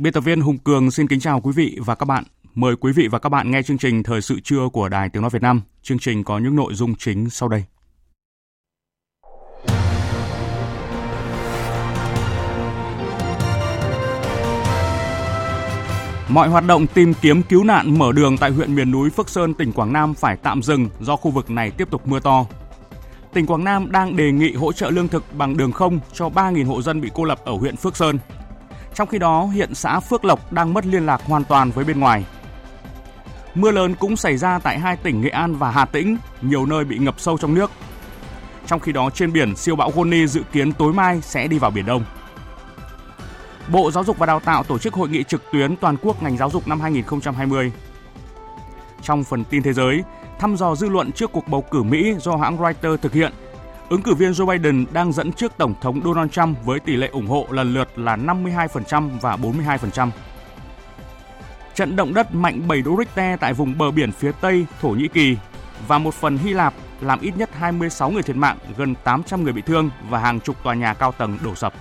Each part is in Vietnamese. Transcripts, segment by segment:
Biên tập viên Hùng Cường xin kính chào quý vị và các bạn. Mời quý vị và các bạn nghe chương trình Thời sự trưa của Đài Tiếng Nói Việt Nam. Chương trình có những nội dung chính sau đây. Mọi hoạt động tìm kiếm cứu nạn mở đường tại huyện miền núi Phước Sơn, tỉnh Quảng Nam phải tạm dừng do khu vực này tiếp tục mưa to. Tỉnh Quảng Nam đang đề nghị hỗ trợ lương thực bằng đường không cho 3.000 hộ dân bị cô lập ở huyện Phước Sơn. Trong khi đó, hiện xã Phước Lộc đang mất liên lạc hoàn toàn với bên ngoài. Mưa lớn cũng xảy ra tại hai tỉnh Nghệ An và Hà Tĩnh, nhiều nơi bị ngập sâu trong nước. Trong khi đó, trên biển, siêu bão Goni dự kiến tối mai sẽ đi vào Biển Đông. Bộ Giáo dục và Đào tạo tổ chức hội nghị trực tuyến toàn quốc ngành giáo dục năm 2020. Trong phần tin thế giới, thăm dò dư luận trước cuộc bầu cử Mỹ do hãng Reuters thực hiện Ứng cử viên Joe Biden đang dẫn trước Tổng thống Donald Trump với tỷ lệ ủng hộ lần lượt là 52% và 42%. Trận động đất mạnh 7 độ Richter tại vùng bờ biển phía Tây Thổ Nhĩ Kỳ và một phần Hy Lạp làm ít nhất 26 người thiệt mạng, gần 800 người bị thương và hàng chục tòa nhà cao tầng đổ sập.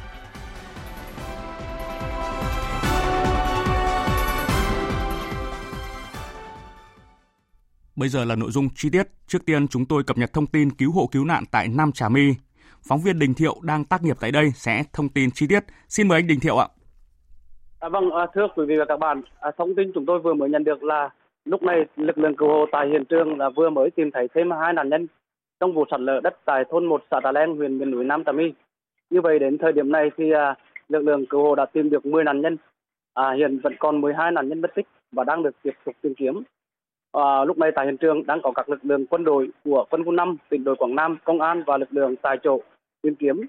Bây giờ là nội dung chi tiết. Trước tiên chúng tôi cập nhật thông tin cứu hộ cứu nạn tại Nam Trà My. Phóng viên Đình Thiệu đang tác nghiệp tại đây sẽ thông tin chi tiết. Xin mời anh Đình Thiệu ạ. À, vâng, à, thưa quý vị và các bạn, à, thông tin chúng tôi vừa mới nhận được là lúc này lực lượng cứu hộ tại hiện trường là vừa mới tìm thấy thêm hai nạn nhân trong vụ sạt lở đất tại thôn 1 xã Trà Len, huyện miền núi Nam Trà My. Như vậy đến thời điểm này thì à, lực lượng cứu hộ đã tìm được 10 nạn nhân. À, hiện vẫn còn 12 nạn nhân mất tích và đang được tiếp tục tìm kiếm. À, lúc này tại hiện trường đang có các lực lượng quân đội của quân khu 5, tỉnh đội Quảng Nam, công an và lực lượng tại chỗ tìm kiếm.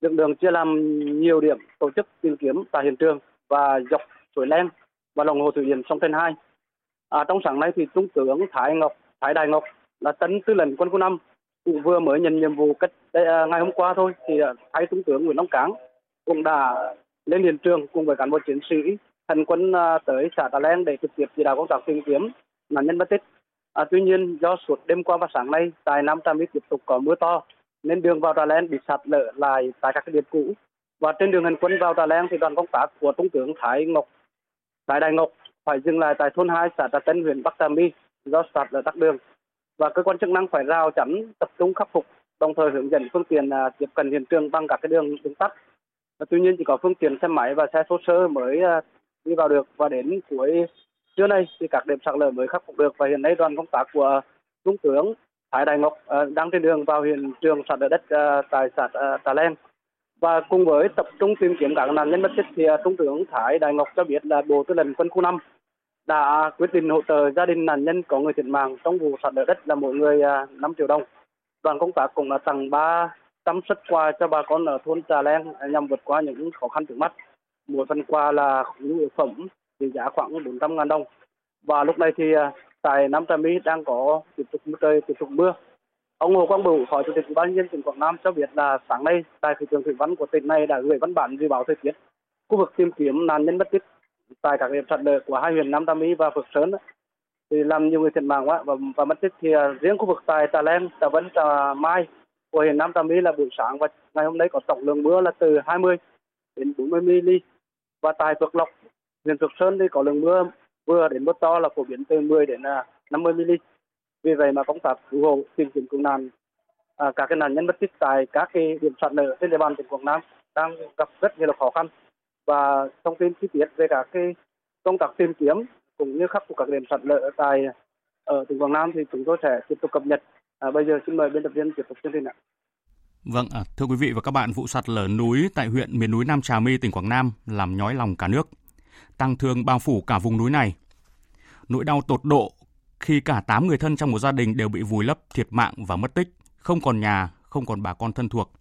Lực lượng chia làm nhiều điểm tổ chức tìm kiếm tại hiện trường và dọc suối Len và lòng hồ thủy điện sông Thanh 2. À, trong sáng nay thì Trung tướng Thái Ngọc, Thái Đại Ngọc là tấn tư lệnh quân khu 5 cũng vừa mới nhận nhiệm vụ cách à, ngày hôm qua thôi thì à, thái thay Trung tướng Nguyễn Long Cáng cũng đã lên hiện trường cùng với cán bộ chiến sĩ thành quân à, tới xã Tà Len để trực tiếp chỉ đạo công tác tìm kiếm nạn nhân mất tích. À, tuy nhiên do suốt đêm qua và sáng nay tại Nam Trà My tiếp tục có mưa to nên đường vào Trà Len bị sạt lở lại tại các điểm cũ. Và trên đường hành quân vào Trà Len thì đoàn công tác của Trung tướng Thái Ngọc Thái Đại Ngọc phải dừng lại tại thôn 2 xã Trà Tân huyện Bắc Trà My do sạt lở tắc đường. Và cơ quan chức năng phải rào chắn tập trung khắc phục đồng thời hướng dẫn phương tiện à, tiếp cận hiện trường bằng các cái đường đường tắt. Và tuy nhiên chỉ có phương tiện xe máy và xe thô sơ mới à, đi vào được. Và đến cuối Trưa nay thì các điểm sạt lở mới khắc phục được và hiện nay đoàn công tác của Trung tướng Thái Đại Ngọc ờ, đang trên đường vào hiện trường sạt lở đất ờ, tại xã ờ, tà Trà Len và cùng với tập trung tìm kiếm các nạn nhân mất tích thì Trung tướng Thái Đại Ngọc cho biết là Bộ Tư lệnh Quân khu 5 đã quyết định hỗ trợ gia đình nạn nhân có người thiệt mạng trong vụ sạt lở đất là mỗi người 5 triệu đồng. Đoàn công tác cũng đã tặng 300 xuất quà cho bà con ở thôn Trà Len nhằm vượt qua những khó khăn trước mắt. Mỗi phần quà là nhu yếu phẩm trị giá khoảng 400 ngàn đồng. Và lúc này thì à, tại Nam Trà My đang có tiếp tục trời tiếp tục mưa. Ông Hồ Quang Bửu, Phó Chủ tịch Ủy ban nhân tỉnh Quảng Nam cho biết là sáng nay tại thị trường thủy văn của tỉnh này đã gửi văn bản dự báo thời tiết khu vực tìm kiếm nạn nhân mất tích tại các điểm sạt lở của hai huyện Nam Trà My và Phước Sơn thì làm nhiều người thiệt mạng và, và mất tích thì à, riêng khu vực tại Trà Len, Trà Vân, Trà Mai của huyện Nam Trà My là buổi sáng và ngày hôm nay có tổng lượng mưa là từ 20 đến 40 mm và tại Phước Lộc huyện Sóc Sơn thì có lượng mưa vừa đến mưa to là phổ biến từ 10 đến à, 50 mm. Vì vậy mà công tác cứu hộ tìm kiếm cứu nạn à, các cái nạn nhân mất tích tại các cái điểm sạt lở trên địa bàn tỉnh Quảng Nam đang gặp rất nhiều khó khăn và thông tin chi tiết về các cái công tác tìm kiếm cũng như khắc phục các điểm sạt lở tại ở tỉnh Quảng Nam thì chúng tôi sẽ tiếp tục cập nhật. À, bây giờ xin mời biên tập viên tiếp tục chương trình ạ. Vâng, à, thưa quý vị và các bạn, vụ sạt lở núi tại huyện miền núi Nam Trà My, tỉnh Quảng Nam làm nhói lòng cả nước. Tăng thương bao phủ cả vùng núi này. Nỗi đau tột độ khi cả 8 người thân trong một gia đình đều bị vùi lấp, thiệt mạng và mất tích, không còn nhà, không còn bà con thân thuộc.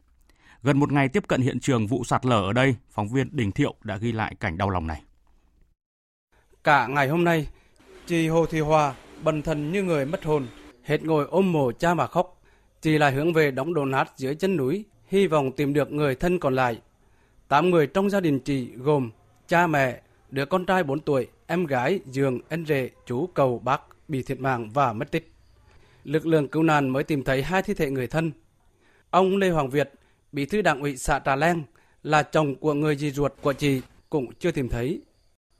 Gần một ngày tiếp cận hiện trường vụ sạt lở ở đây, phóng viên Đình Thiệu đã ghi lại cảnh đau lòng này. Cả ngày hôm nay, chị Hồ Thị Hòa bần thần như người mất hồn, hết ngồi ôm mồ cha mà khóc. Chị lại hướng về đống đổ nát dưới chân núi, hy vọng tìm được người thân còn lại. Tám người trong gia đình chị gồm cha mẹ, đứa con trai 4 tuổi, em gái, giường, anh rể, chú, cầu, bác bị thiệt mạng và mất tích. Lực lượng cứu nạn mới tìm thấy hai thi thể người thân. Ông Lê Hoàng Việt, bí thư đảng ủy xã Trà leng là chồng của người dì ruột của chị cũng chưa tìm thấy.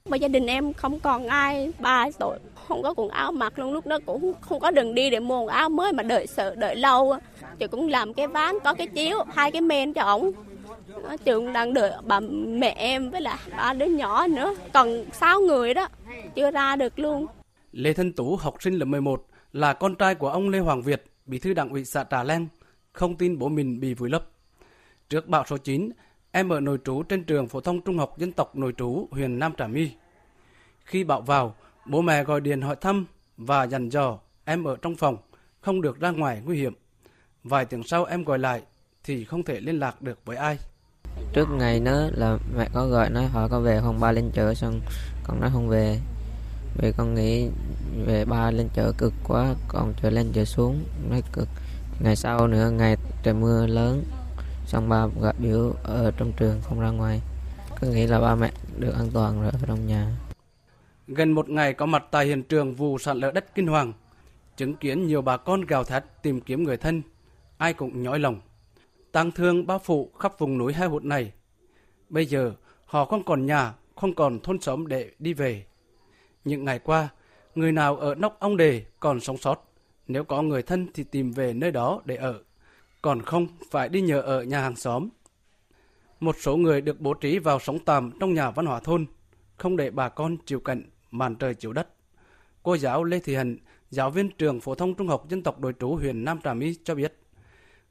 Mà gia đình em không còn ai, ba tội, không có quần áo mặc luôn, lúc đó cũng không có đường đi để mua quần áo mới mà đợi sợ, đợi lâu. Chị cũng làm cái ván, có cái chiếu, hai cái men cho ổng. Chị đang đợi bà mẹ em với là ba đứa nhỏ nữa, còn sáu người đó, chưa ra được luôn. Lê Thân Tú, học sinh lớp 11, là con trai của ông Lê Hoàng Việt, bí thư đảng ủy xã Trà leng, không tin bố mình bị vùi lấp. Trước bão số 9, em ở nội trú trên trường phổ thông trung học dân tộc nội trú huyện Nam Trà My. Khi bão vào, bố mẹ gọi điện hỏi thăm và dặn dò em ở trong phòng, không được ra ngoài nguy hiểm. Vài tiếng sau em gọi lại thì không thể liên lạc được với ai. Trước ngày nữa là mẹ có gọi nói hỏi có về không? Ba lên chợ xong con nói không về. Vì con nghĩ về ba lên chợ cực quá còn chợ lên chợ xuống nói cực. Ngày sau nữa ngày trời mưa lớn xong ba gặp biểu ở trong trường không ra ngoài. Cứ nghĩ là ba mẹ được an toàn rồi ở trong nhà. Gần một ngày có mặt tại hiện trường vụ sạt lở đất kinh hoàng, chứng kiến nhiều bà con gào thét tìm kiếm người thân, ai cũng nhói lòng. Tang thương bao phủ khắp vùng núi hai hụt này. Bây giờ họ không còn nhà, không còn thôn xóm để đi về. Những ngày qua, người nào ở nóc ông đề còn sống sót, nếu có người thân thì tìm về nơi đó để ở, còn không phải đi nhờ ở nhà hàng xóm. Một số người được bố trí vào sống tạm trong nhà văn hóa thôn, không để bà con chịu cảnh màn trời chiếu đất. Cô giáo Lê Thị Hạnh, giáo viên trường phổ thông trung học dân tộc đội trú huyện Nam Trà My cho biết,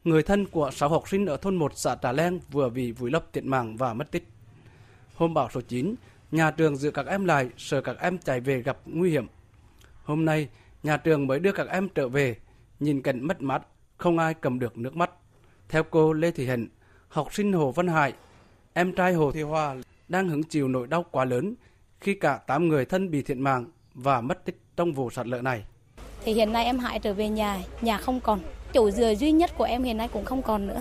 người thân của sáu học sinh ở thôn 1 xã Trà leng vừa bị vùi lấp thiệt mạng và mất tích. Hôm bão số 9, nhà trường giữ các em lại, sợ các em chạy về gặp nguy hiểm. Hôm nay, nhà trường mới đưa các em trở về, nhìn cảnh mất mát, không ai cầm được nước mắt. Theo cô Lê Thị Hạnh, học sinh Hồ Văn Hải, em trai Hồ Thị Hòa đang hứng chịu nỗi đau quá lớn khi cả 8 người thân bị thiệt mạng và mất tích trong vụ sạt lở này. Thì hiện nay em Hải trở về nhà, nhà không còn. Chủ dừa duy nhất của em hiện nay cũng không còn nữa.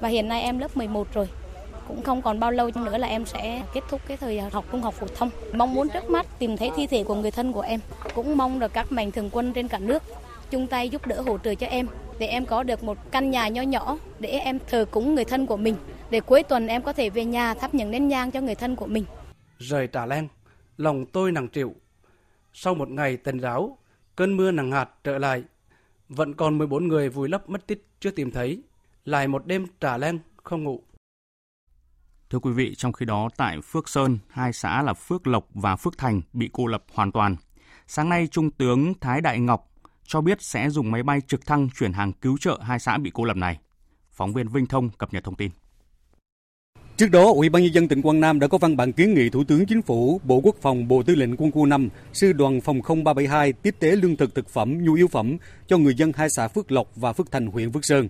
Và hiện nay em lớp 11 rồi. Cũng không còn bao lâu nữa là em sẽ kết thúc cái thời học trung học phổ thông. Mong muốn trước mắt tìm thấy thi thể của người thân của em. Cũng mong được các mạnh thường quân trên cả nước chung tay giúp đỡ hỗ trợ cho em để em có được một căn nhà nho nhỏ để em thờ cúng người thân của mình để cuối tuần em có thể về nhà thắp những nén nhang cho người thân của mình. Rời Trà Len, lòng tôi nặng triệu. Sau một ngày tần ráo, cơn mưa nặng hạt trở lại. Vẫn còn 14 người vùi lấp mất tích chưa tìm thấy. Lại một đêm Trà Len không ngủ. Thưa quý vị, trong khi đó tại Phước Sơn, hai xã là Phước Lộc và Phước Thành bị cô lập hoàn toàn. Sáng nay, Trung tướng Thái Đại Ngọc cho biết sẽ dùng máy bay trực thăng chuyển hàng cứu trợ hai xã bị cô lập này. Phóng viên Vinh Thông cập nhật thông tin. Trước đó, Ủy ban nhân dân tỉnh Quảng Nam đã có văn bản kiến nghị Thủ tướng Chính phủ, Bộ Quốc phòng, Bộ Tư lệnh Quân khu 5, Sư đoàn Phòng 0372 tiếp tế lương thực thực phẩm, nhu yếu phẩm cho người dân hai xã Phước Lộc và Phước Thành, huyện Phước Sơn.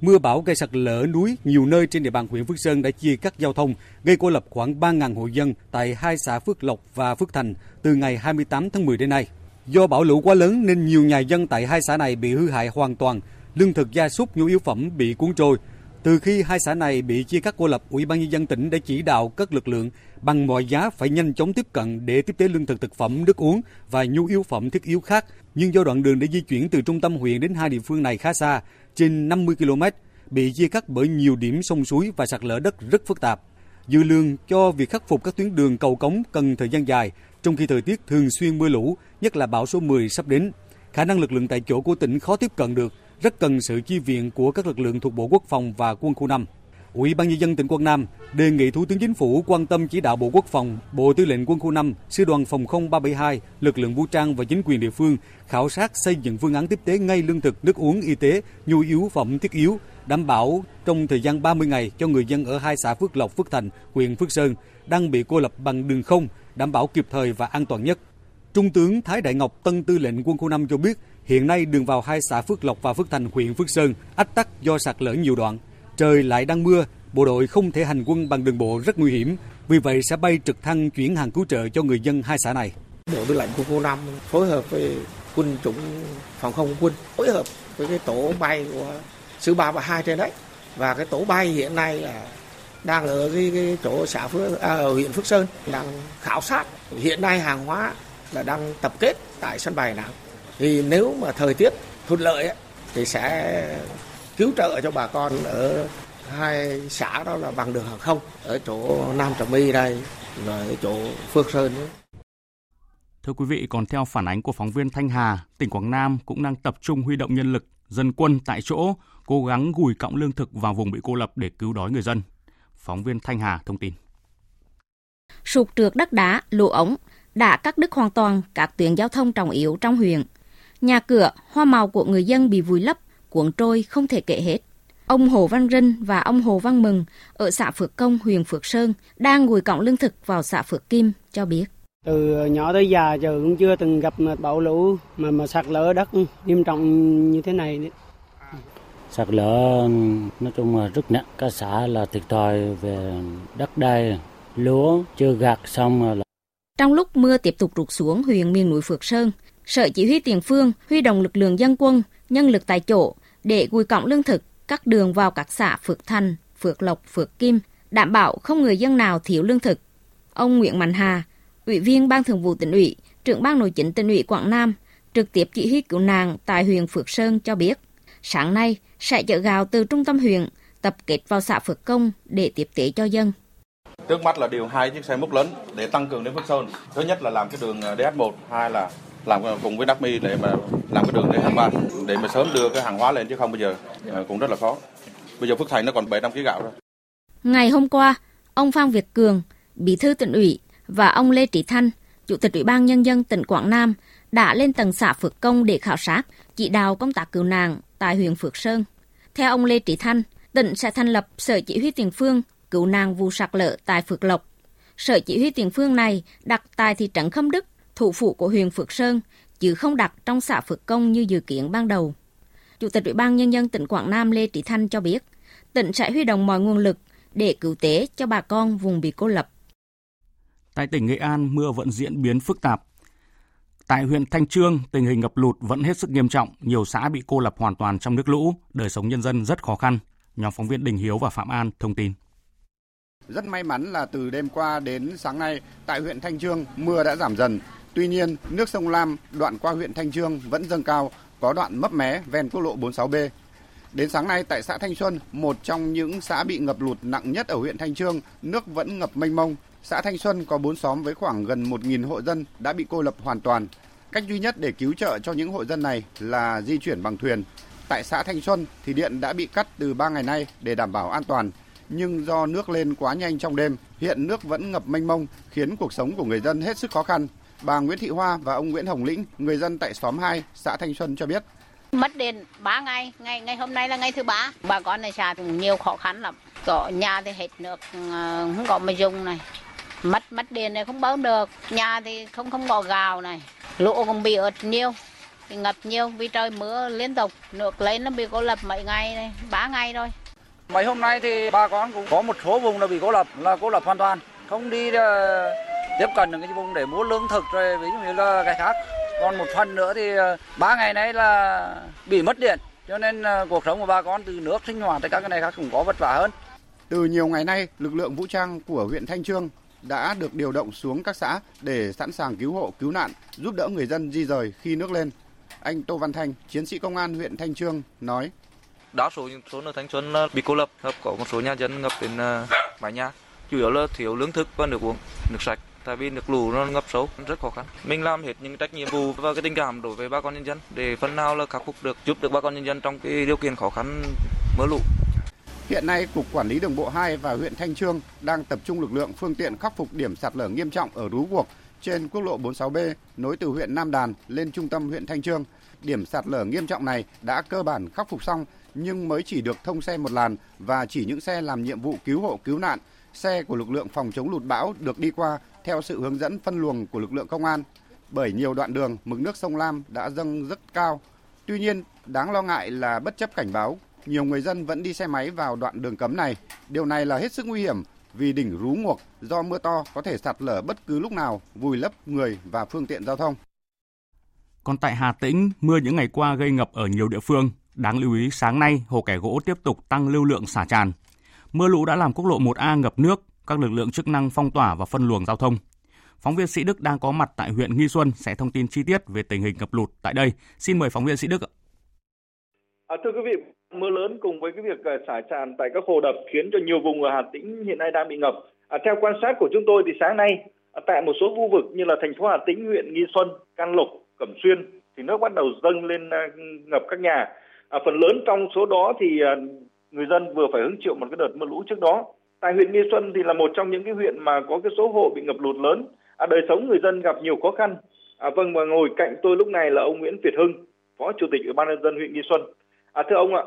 Mưa bão gây sạt lở núi nhiều nơi trên địa bàn huyện Phước Sơn đã chia cắt giao thông, gây cô lập khoảng 3.000 hộ dân tại hai xã Phước Lộc và Phước Thành từ ngày 28 tháng 10 đến nay. Do bão lũ quá lớn nên nhiều nhà dân tại hai xã này bị hư hại hoàn toàn, lương thực gia súc nhu yếu phẩm bị cuốn trôi. Từ khi hai xã này bị chia cắt cô lập, Ủy ban nhân dân tỉnh đã chỉ đạo các lực lượng bằng mọi giá phải nhanh chóng tiếp cận để tiếp tế lương thực thực phẩm, nước uống và nhu yếu phẩm thiết yếu khác. Nhưng do đoạn đường để di chuyển từ trung tâm huyện đến hai địa phương này khá xa, trên 50 km, bị chia cắt bởi nhiều điểm sông suối và sạt lở đất rất phức tạp. Dư lương cho việc khắc phục các tuyến đường cầu cống cần thời gian dài, trong khi thời tiết thường xuyên mưa lũ, nhất là bão số 10 sắp đến. Khả năng lực lượng tại chỗ của tỉnh khó tiếp cận được, rất cần sự chi viện của các lực lượng thuộc Bộ Quốc phòng và Quân khu 5. Ủy ban nhân dân tỉnh Quảng Nam đề nghị Thủ tướng Chính phủ quan tâm chỉ đạo Bộ Quốc phòng, Bộ Tư lệnh Quân khu 5, Sư đoàn Phòng không 372, lực lượng vũ trang và chính quyền địa phương khảo sát xây dựng phương án tiếp tế ngay lương thực, nước uống, y tế, nhu yếu phẩm thiết yếu đảm bảo trong thời gian 30 ngày cho người dân ở hai xã Phước Lộc, Phước Thành, huyện Phước Sơn đang bị cô lập bằng đường không, đảm bảo kịp thời và an toàn nhất. Trung tướng Thái Đại Ngọc, Tân Tư lệnh Quân khu 5 cho biết, hiện nay đường vào hai xã Phước Lộc và Phước Thành, huyện Phước Sơn ách tắc do sạt lở nhiều đoạn. Trời lại đang mưa, bộ đội không thể hành quân bằng đường bộ rất nguy hiểm, vì vậy sẽ bay trực thăng chuyển hàng cứu trợ cho người dân hai xã này. Bộ tư lệnh quân khu 5 phối hợp với quân chủng phòng không quân phối hợp với cái tổ bay của sư ba và hai trên đấy và cái tổ bay hiện nay là đang ở cái, cái chỗ xã Phước à, ở huyện Phước Sơn đang khảo sát hiện nay hàng hóa là đang tập kết tại sân bay nào thì nếu mà thời tiết thuận lợi ấy, thì sẽ cứu trợ cho bà con ở hai xã đó là bằng đường hàng không ở chỗ Nam Trà My đây và ở chỗ Phước Sơn ấy. Thưa quý vị, còn theo phản ánh của phóng viên Thanh Hà, tỉnh Quảng Nam cũng đang tập trung huy động nhân lực, dân quân tại chỗ, cố gắng gùi cọng lương thực vào vùng bị cô lập để cứu đói người dân. Phóng viên Thanh Hà thông tin. Sụt trượt đất đá, lũ ống đã cắt đứt hoàn toàn các tuyến giao thông trọng yếu trong huyện. Nhà cửa, hoa màu của người dân bị vùi lấp, cuốn trôi không thể kể hết. Ông Hồ Văn Rinh và ông Hồ Văn Mừng ở xã Phước Công, huyện Phước Sơn đang gùi cọng lương thực vào xã Phước Kim cho biết. Từ nhỏ tới già giờ cũng chưa từng gặp bão lũ mà mà sạt lở đất nghiêm trọng như thế này. Sạt lở nói chung là rất nặng, các xã là thiệt thòi về đất đai, lúa chưa gặt xong là trong lúc mưa tiếp tục rụt xuống huyện miền núi Phước Sơn, Sở Chỉ huy tiền phương huy động lực lượng dân quân, nhân lực tại chỗ để gùi cọng lương thực các đường vào các xã Phước Thành, Phước Lộc, Phước Kim, đảm bảo không người dân nào thiếu lương thực. Ông Nguyễn Mạnh Hà, Ủy viên Ban Thường vụ tỉnh ủy, trưởng ban nội chính tỉnh ủy Quảng Nam, trực tiếp chỉ huy cứu nạn tại huyện Phước Sơn cho biết, sáng nay sẽ chở gạo từ trung tâm huyện tập kết vào xã Phước Công để tiếp tế cho dân. Trước mắt là điều hai chiếc xe múc lớn để tăng cường đến Phước Sơn. Thứ nhất là làm cái đường ờ, DS1, hai là làm cùng với Đắc Mi để mà làm cái đường DH3 để mà sớm đưa cái hàng hóa lên chứ không bây giờ à, cũng rất là khó. Bây giờ Phước Thành nó còn 700 kg gạo rồi. Ngày hôm qua, ông Phan Việt Cường, Bí thư tỉnh ủy và ông Lê Trí Thanh, Chủ tịch Ủy ban Nhân dân tỉnh Quảng Nam đã lên tầng xã Phước Công để khảo sát, chỉ đạo công tác cứu nạn tại huyện Phước Sơn. Theo ông Lê Trí Thanh, tỉnh sẽ thành lập Sở Chỉ huy tiền phương cứu nạn vụ sạt lở tại Phước Lộc. Sở chỉ huy tiền phương này đặt tại thị trấn Khâm Đức, thủ phủ của huyện Phước Sơn, chứ không đặt trong xã Phước Công như dự kiến ban đầu. Chủ tịch Ủy ban Nhân dân tỉnh Quảng Nam Lê Trí Thanh cho biết, tỉnh sẽ huy động mọi nguồn lực để cứu tế cho bà con vùng bị cô lập. Tại tỉnh Nghệ An, mưa vẫn diễn biến phức tạp. Tại huyện Thanh Trương, tình hình ngập lụt vẫn hết sức nghiêm trọng, nhiều xã bị cô lập hoàn toàn trong nước lũ, đời sống nhân dân rất khó khăn. Nhóm phóng viên Đình Hiếu và Phạm An thông tin. Rất may mắn là từ đêm qua đến sáng nay, tại huyện Thanh Trương, mưa đã giảm dần. Tuy nhiên, nước sông Lam đoạn qua huyện Thanh Trương vẫn dâng cao, có đoạn mấp mé ven quốc lộ 46B. Đến sáng nay tại xã Thanh Xuân, một trong những xã bị ngập lụt nặng nhất ở huyện Thanh Trương, nước vẫn ngập mênh mông. Xã Thanh Xuân có 4 xóm với khoảng gần 1.000 hộ dân đã bị cô lập hoàn toàn. Cách duy nhất để cứu trợ cho những hộ dân này là di chuyển bằng thuyền. Tại xã Thanh Xuân thì điện đã bị cắt từ 3 ngày nay để đảm bảo an toàn nhưng do nước lên quá nhanh trong đêm, hiện nước vẫn ngập mênh mông, khiến cuộc sống của người dân hết sức khó khăn. Bà Nguyễn Thị Hoa và ông Nguyễn Hồng Lĩnh, người dân tại xóm 2, xã Thanh Xuân cho biết. Mất điện 3 ngày, ngày ngày hôm nay là ngày thứ ba. Bà con này xa cũng nhiều khó khăn lắm. Có nhà thì hết nước, ờ, không có mà dùng này. Mất mất điện này không bơm được, nhà thì không không có gạo này. Lũ cũng bị ướt nhiều, thì ngập nhiều vì trời mưa liên tục, nước lên nó bị cô lập mấy ngày này, 3 ngày rồi. Mấy hôm nay thì bà con cũng có một số vùng là bị cô lập, là cô lập hoàn toàn, không đi uh, tiếp cận những cái vùng để mua lương thực rồi ví dụ như là cái khác. Còn một phần nữa thì uh, ba ngày nay là bị mất điện, cho nên uh, cuộc sống của bà con từ nước sinh hoạt tới các cái này khác cũng có vất vả hơn. Từ nhiều ngày nay, lực lượng vũ trang của huyện Thanh Trương đã được điều động xuống các xã để sẵn sàng cứu hộ, cứu nạn, giúp đỡ người dân di rời khi nước lên. Anh Tô Văn Thanh, chiến sĩ công an huyện Thanh Trương nói đa số những số ở Thanh Xuân bị cô lập, có một số nhà dân ngập đến ờ, mái nhà, chủ yếu là thiếu lương thực và nước uống, nước sạch tại vì nước lũ nó ngập sâu rất khó khăn. Mình làm hết những trách nhiệm vụ và cái tình cảm đối với bà con nhân dân để phần nào là khắc phục được giúp được bà con nhân dân trong cái điều kiện khó khăn mưa lũ. Hiện nay, Cục Quản lý Đường bộ 2 và huyện Thanh Trương đang tập trung lực lượng phương tiện khắc phục điểm sạt lở nghiêm trọng ở Rú Guộc trên quốc lộ 46B nối từ huyện Nam Đàn lên trung tâm huyện Thanh Trương. Điểm sạt lở nghiêm trọng này đã cơ bản khắc phục xong nhưng mới chỉ được thông xe một làn và chỉ những xe làm nhiệm vụ cứu hộ cứu nạn, xe của lực lượng phòng chống lụt bão được đi qua theo sự hướng dẫn phân luồng của lực lượng công an. Bởi nhiều đoạn đường mực nước sông Lam đã dâng rất cao. Tuy nhiên, đáng lo ngại là bất chấp cảnh báo, nhiều người dân vẫn đi xe máy vào đoạn đường cấm này. Điều này là hết sức nguy hiểm vì đỉnh rú nguộc do mưa to có thể sạt lở bất cứ lúc nào, vùi lấp người và phương tiện giao thông. Còn tại Hà Tĩnh, mưa những ngày qua gây ngập ở nhiều địa phương. Đáng lưu ý sáng nay, hồ kẻ gỗ tiếp tục tăng lưu lượng xả tràn. Mưa lũ đã làm quốc lộ 1A ngập nước, các lực lượng chức năng phong tỏa và phân luồng giao thông. Phóng viên Sĩ Đức đang có mặt tại huyện Nghi Xuân sẽ thông tin chi tiết về tình hình ngập lụt tại đây. Xin mời phóng viên Sĩ Đức. À, thưa quý vị, mưa lớn cùng với cái việc à, xả tràn tại các hồ đập khiến cho nhiều vùng ở Hà Tĩnh hiện nay đang bị ngập. À, theo quan sát của chúng tôi thì sáng nay à, tại một số khu vực như là thành phố Hà Tĩnh, huyện Nghi Xuân, Can Lộc, Cẩm Xuyên thì nước bắt đầu dâng lên à, ngập các nhà. À, phần lớn trong số đó thì người dân vừa phải hứng chịu một cái đợt mưa lũ trước đó. Tại huyện Nghi Xuân thì là một trong những cái huyện mà có cái số hộ bị ngập lụt lớn, à, đời sống người dân gặp nhiều khó khăn. À, vâng và ngồi cạnh tôi lúc này là ông Nguyễn Việt Hưng, Phó Chủ tịch Ủy ban nhân dân huyện Nghi Xuân. À, thưa ông ạ,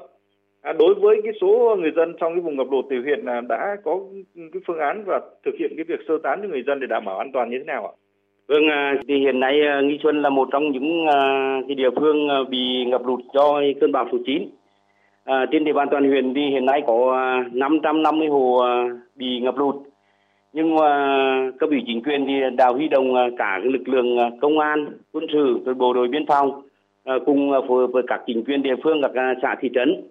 à, đối với cái số người dân trong cái vùng ngập lụt thì huyện à, đã có cái phương án và thực hiện cái việc sơ tán cho người dân để đảm bảo an toàn như thế nào ạ? Vâng, à, thì hiện nay à, Nghi Xuân là một trong những à, cái địa phương bị ngập lụt do cơn bão số 9. À, trên địa bàn toàn huyện thì hiện nay có ờ, 550 hồ ờ, bị ngập lụt. Nhưng mà cấp ủy chính quyền thì đã huy động cả lực lượng công an, quân sự, rồi bộ đội biên phòng cùng phối hợp với các chính quyền địa phương, các xã thị trấn.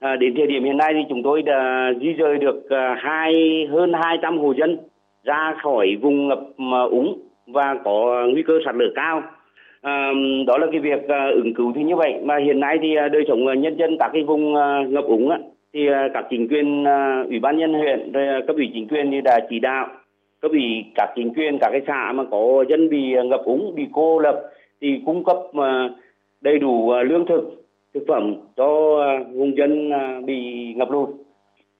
À, đến thời điểm hiện nay thì chúng tôi đã di rời được hai hơn 200 hộ dân ra khỏi vùng ngập úng và có nguy cơ sạt lở cao. À, đó là cái việc à, ứng cứu thì như vậy. Mà hiện nay thì à, đời sống ờ, nhân dân các cái vùng à, ngập úng á, thì à, các chính quyền à, ủy ban nhân huyện rồi à, cấp ủy chính quyền thì đã chỉ đạo cấp ủy các chính quyền các cái xã mà có dân bị ngập úng bị cô lập thì cung cấp à, đầy đủ à, lương thực thực phẩm cho à, vùng dân à, bị ngập lụt.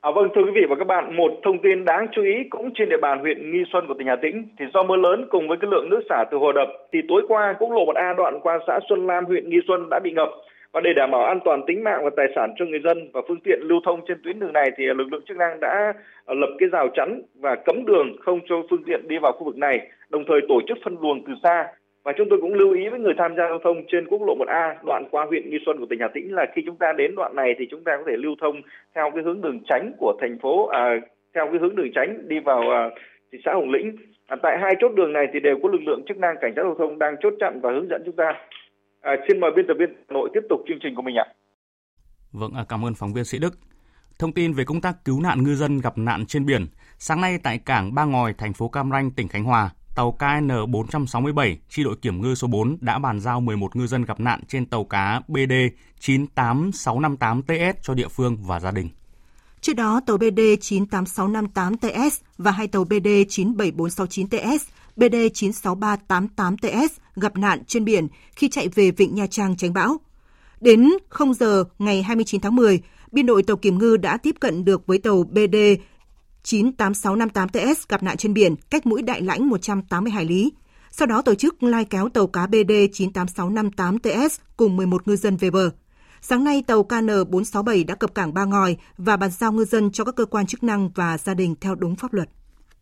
À, vâng thưa quý vị và các bạn, một thông tin đáng chú ý cũng trên địa bàn huyện Nghi Xuân của tỉnh Hà Tĩnh. Thì do mưa lớn cùng với cái lượng nước xả từ hồ đập thì tối qua quốc lộ 1A đoạn qua xã Xuân Lam huyện Nghi Xuân đã bị ngập. Và để đảm bảo an toàn tính mạng và tài sản cho người dân và phương tiện lưu thông trên tuyến đường này thì lực lượng chức năng đã à, lập cái rào chắn và cấm đường không cho phương tiện đi vào khu vực này, đồng thời tổ chức phân luồng từ xa và chúng tôi cũng lưu ý với người tham gia giao thông trên quốc lộ 1A đoạn qua huyện Nghi Xuân của tỉnh Hà Tĩnh là khi chúng ta đến đoạn này thì chúng ta có thể lưu thông theo cái hướng đường tránh của thành phố à, theo cái hướng đường tránh đi vào à, thị xã Hồng Lĩnh. À, tại hai chốt đường này thì đều có lực lượng chức năng cảnh sát giao thông đang chốt chặn và hướng dẫn chúng ta. À, xin mời biên tập viên Hà Nội tiếp tục chương trình của mình ạ. Vâng, à, cảm ơn phóng viên Sĩ Đức. Thông tin về công tác cứu nạn ngư dân gặp nạn trên biển. Sáng nay tại cảng Ba Ngòi, thành phố Cam Ranh, tỉnh Khánh Hòa, tàu KN467, chi đội kiểm ngư số 4 đã bàn giao 11 ngư dân gặp nạn trên tàu cá BD 98658TS cho địa phương và gia đình. Trước đó, tàu BD 98658TS và hai tàu BD 97469TS, BD 96388TS gặp nạn trên biển khi chạy về Vịnh Nha Trang tránh bão. Đến 0 giờ ngày 29 tháng 10, biên đội tàu kiểm ngư đã tiếp cận được với tàu BD 98658TS gặp nạn trên biển cách mũi Đại Lãnh 180 hải lý. Sau đó tổ chức lai kéo tàu cá BD 98658TS cùng 11 ngư dân về bờ. Sáng nay, tàu KN467 đã cập cảng Ba Ngòi và bàn giao ngư dân cho các cơ quan chức năng và gia đình theo đúng pháp luật.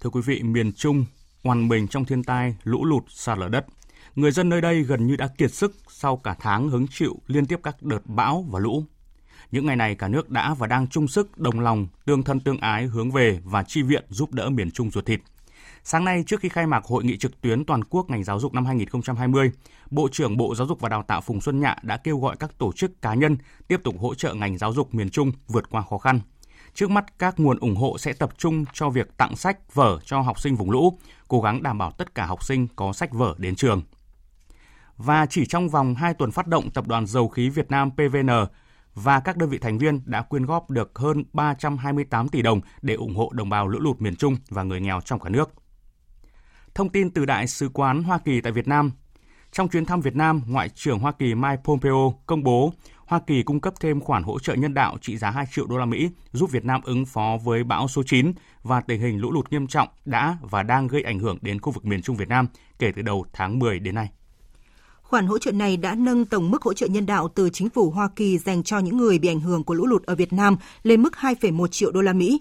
Thưa quý vị, miền Trung oằn mình trong thiên tai, lũ lụt, sạt lở đất. Người dân nơi đây gần như đã kiệt sức sau cả tháng hứng chịu liên tiếp các đợt bão và lũ. Những ngày này cả nước đã và đang chung sức đồng lòng, tương thân tương ái hướng về và chi viện giúp đỡ miền Trung ruột thịt. Sáng nay, trước khi khai mạc hội nghị trực tuyến toàn quốc ngành giáo dục năm 2020, Bộ trưởng Bộ Giáo dục và Đào tạo Phùng Xuân Nhạ đã kêu gọi các tổ chức cá nhân tiếp tục hỗ trợ ngành giáo dục miền Trung vượt qua khó khăn. Trước mắt, các nguồn ủng hộ sẽ tập trung cho việc tặng sách, vở cho học sinh vùng lũ, cố gắng đảm bảo tất cả học sinh có sách vở đến trường. Và chỉ trong vòng 2 tuần phát động, Tập đoàn Dầu khí Việt Nam PVN và các đơn vị thành viên đã quyên góp được hơn 328 tỷ đồng để ủng hộ đồng bào lũ lụt miền Trung và người nghèo trong cả nước. Thông tin từ Đại sứ quán Hoa Kỳ tại Việt Nam, trong chuyến thăm Việt Nam, Ngoại trưởng Hoa Kỳ Mike Pompeo công bố Hoa Kỳ cung cấp thêm khoản hỗ trợ nhân đạo trị giá 2 triệu đô la Mỹ giúp Việt Nam ứng phó với bão số 9 và tình hình lũ lụt nghiêm trọng đã và đang gây ảnh hưởng đến khu vực miền Trung Việt Nam kể từ đầu tháng 10 đến nay. Khoản hỗ trợ này đã nâng tổng mức hỗ trợ nhân đạo từ chính phủ Hoa Kỳ dành cho những người bị ảnh hưởng của lũ lụt ở Việt Nam lên mức 2,1 triệu đô la Mỹ.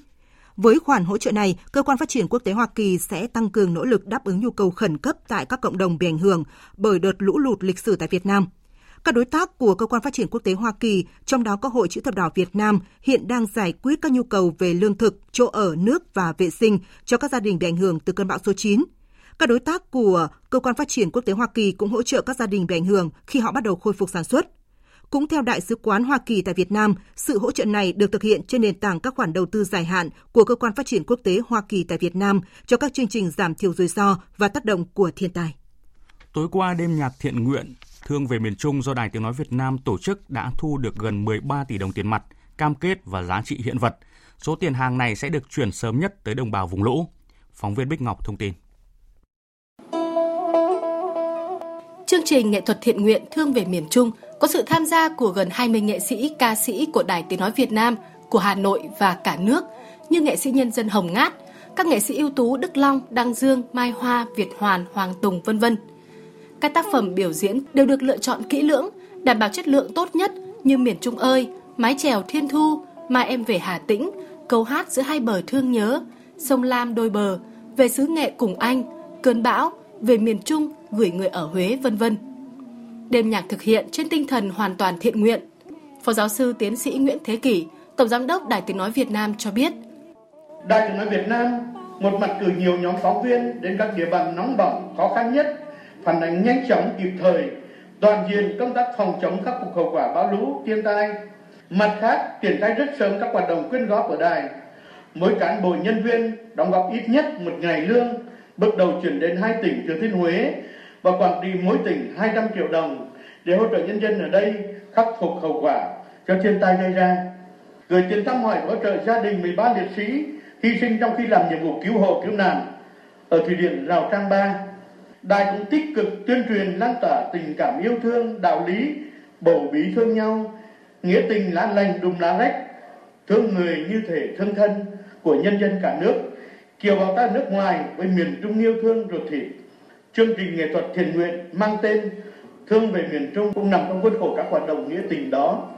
Với khoản hỗ trợ này, cơ quan phát triển quốc tế Hoa Kỳ sẽ tăng cường nỗ lực đáp ứng nhu cầu khẩn cấp tại các cộng đồng bị ảnh hưởng bởi đợt lũ lụt lịch sử tại Việt Nam. Các đối tác của cơ quan phát triển quốc tế Hoa Kỳ, trong đó có Hội chữ thập đỏ Việt Nam, hiện đang giải quyết các nhu cầu về lương thực, chỗ ở, nước và vệ sinh cho các gia đình bị ảnh hưởng từ cơn bão số 9. Các đối tác của cơ quan phát triển quốc tế Hoa Kỳ cũng hỗ trợ các gia đình bị ảnh hưởng khi họ bắt đầu khôi phục sản xuất. Cũng theo Đại sứ quán Hoa Kỳ tại Việt Nam, sự hỗ trợ này được thực hiện trên nền tảng các khoản đầu tư dài hạn của Cơ quan Phát triển Quốc tế Hoa Kỳ tại Việt Nam cho các chương trình giảm thiểu rủi ro và tác động của thiên tai. Tối qua, đêm nhạc thiện nguyện Thương về miền Trung do Đài Tiếng Nói Việt Nam tổ chức đã thu được gần 13 tỷ đồng tiền mặt, cam kết và giá trị hiện vật. Số tiền hàng này sẽ được chuyển sớm nhất tới đồng bào vùng lũ. Phóng viên Bích Ngọc thông tin. Chương trình nghệ thuật thiện nguyện Thương về miền Trung có sự tham gia của gần 20 nghệ sĩ, ca sĩ của Đài Tiếng Nói Việt Nam, của Hà Nội và cả nước như nghệ sĩ nhân dân Hồng Ngát, các nghệ sĩ ưu tú Đức Long, Đăng Dương, Mai Hoa, Việt Hoàn, Hoàng Tùng vân vân. Các tác phẩm biểu diễn đều được lựa chọn kỹ lưỡng, đảm bảo chất lượng tốt nhất như Miền Trung ơi, Mái chèo Thiên Thu, Mai em về Hà Tĩnh, Câu hát giữa hai bờ thương nhớ, Sông Lam đôi bờ, Về xứ nghệ cùng anh, Cơn bão, Về miền Trung, Gửi người ở Huế vân vân. Đêm nhạc thực hiện trên tinh thần hoàn toàn thiện nguyện. Phó giáo sư tiến sĩ Nguyễn Thế Kỷ, Tổng giám đốc Đài Tiếng Nói Việt Nam cho biết. Đài Tiếng Nói Việt Nam một mặt cử nhiều nhóm phóng viên đến các địa bàn nóng bỏng, khó khăn nhất, phản ánh nhanh chóng kịp thời, toàn diện công tác phòng chống khắc phục hậu quả bão lũ, thiên tai. Mặt khác, triển khai rất sớm các hoạt động quyên góp của đài. Mỗi cán bộ nhân viên đóng góp ít nhất một ngày lương, bước đầu chuyển đến hai tỉnh Thừa Thiên Huế và Quảng Trị mỗi tỉnh 200 triệu đồng để hỗ trợ nhân dân ở đây khắc phục hậu quả cho thiên tai gây ra. Gửi tiền thăm hỏi hỗ trợ gia đình 13 liệt sĩ hy sinh trong khi làm nhiệm vụ cứu hộ cứu nạn ở thủy điện Rào Trang Ba. Đài cũng tích cực tuyên truyền lan tỏa tình cảm yêu thương, đạo lý, bổ bí thương nhau, nghĩa tình lá lành đùm lá rách, thương người như thể thương thân của nhân dân cả nước, kiều bào ta nước ngoài với miền Trung yêu thương ruột thịt. Chương trình nghệ thuật thiện nguyện mang tên Thương về miền Trung cũng nằm trong khuôn khổ các hoạt động nghĩa tình đó.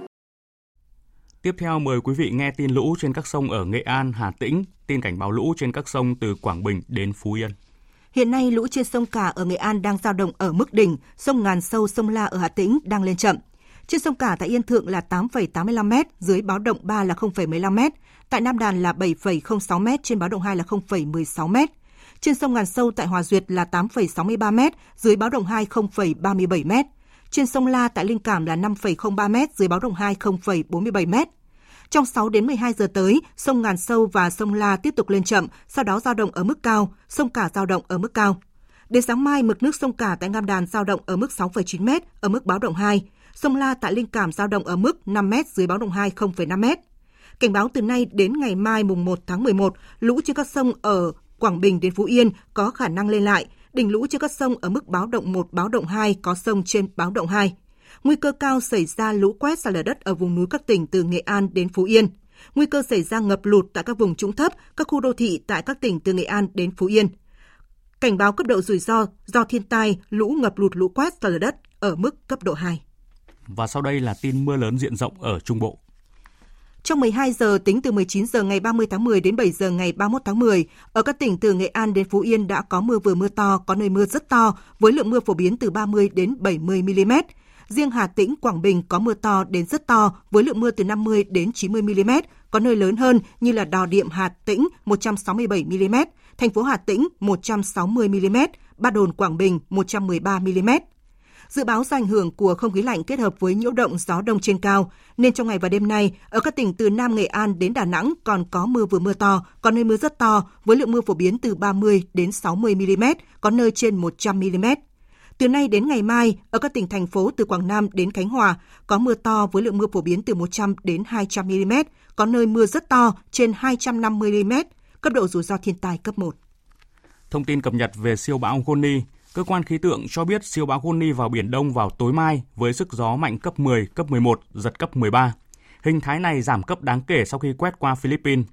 Tiếp theo mời quý vị nghe tin lũ trên các sông ở Nghệ An, Hà Tĩnh, tin cảnh báo lũ trên các sông từ Quảng Bình đến Phú Yên. Hiện nay lũ trên sông Cả ở Nghệ An đang dao động ở mức đỉnh, sông Ngàn Sâu, sông La ở Hà Tĩnh đang lên chậm. Trên sông Cả tại Yên Thượng là 8,85 m, dưới báo động 3 là 0,15 m, tại Nam Đàn là 7,06 m, trên báo động 2 là 0,16 m. Trên sông Ngàn Sâu tại Hòa Duyệt là 8,63 m, dưới báo động 2 0,37 m. Trên sông La tại Linh Cảm là 5,03 m, dưới báo động 2 0,47 m. Trong 6 đến 12 giờ tới, sông Ngàn Sâu và sông La tiếp tục lên chậm, sau đó giao động ở mức cao, sông Cả giao động ở mức cao. Đến sáng mai, mực nước sông Cả tại Ngam Đàn giao động ở mức 6,9 m, ở mức báo động 2. Sông La tại Linh Cảm giao động ở mức 5 m, dưới báo động 2 0,5 m. Cảnh báo từ nay đến ngày mai mùng 1 tháng 11, lũ trên các sông ở Quảng Bình đến Phú Yên có khả năng lên lại, đỉnh lũ trên các sông ở mức báo động 1, báo động 2, có sông trên báo động 2. Nguy cơ cao xảy ra lũ quét sạt lở đất ở vùng núi các tỉnh từ Nghệ An đến Phú Yên. Nguy cơ xảy ra ngập lụt tại các vùng trũng thấp, các khu đô thị tại các tỉnh từ Nghệ An đến Phú Yên. Cảnh báo cấp độ rủi ro do thiên tai, lũ ngập lụt lũ quét sạt lở đất ở mức cấp độ 2. Và sau đây là tin mưa lớn diện rộng ở Trung Bộ. Trong 12 giờ tính từ 19 giờ ngày 30 tháng 10 đến 7 giờ ngày 31 tháng 10, ở các tỉnh từ Nghệ An đến Phú Yên đã có mưa vừa mưa to, có nơi mưa rất to, với lượng mưa phổ biến từ 30 đến 70 mm. Riêng Hà Tĩnh, Quảng Bình có mưa to đến rất to, với lượng mưa từ 50 đến 90 mm, có nơi lớn hơn như là Đò Điệm Hà Tĩnh 167 mm, thành phố Hà Tĩnh 160 mm, Ba Đồn Quảng Bình 113 mm. Dự báo do ảnh hưởng của không khí lạnh kết hợp với nhiễu động gió đông trên cao, nên trong ngày và đêm nay, ở các tỉnh từ Nam Nghệ An đến Đà Nẵng còn có mưa vừa mưa to, có nơi mưa rất to, với lượng mưa phổ biến từ 30 đến 60 mm, có nơi trên 100 mm. Từ nay đến ngày mai, ở các tỉnh thành phố từ Quảng Nam đến Khánh Hòa có mưa to với lượng mưa phổ biến từ 100 đến 200 mm, có nơi mưa rất to trên 250 mm, cấp độ rủi ro thiên tai cấp 1. Thông tin cập nhật về siêu bão Goni, cơ quan khí tượng cho biết siêu bão Goni vào Biển Đông vào tối mai với sức gió mạnh cấp 10, cấp 11, giật cấp 13. Hình thái này giảm cấp đáng kể sau khi quét qua Philippines.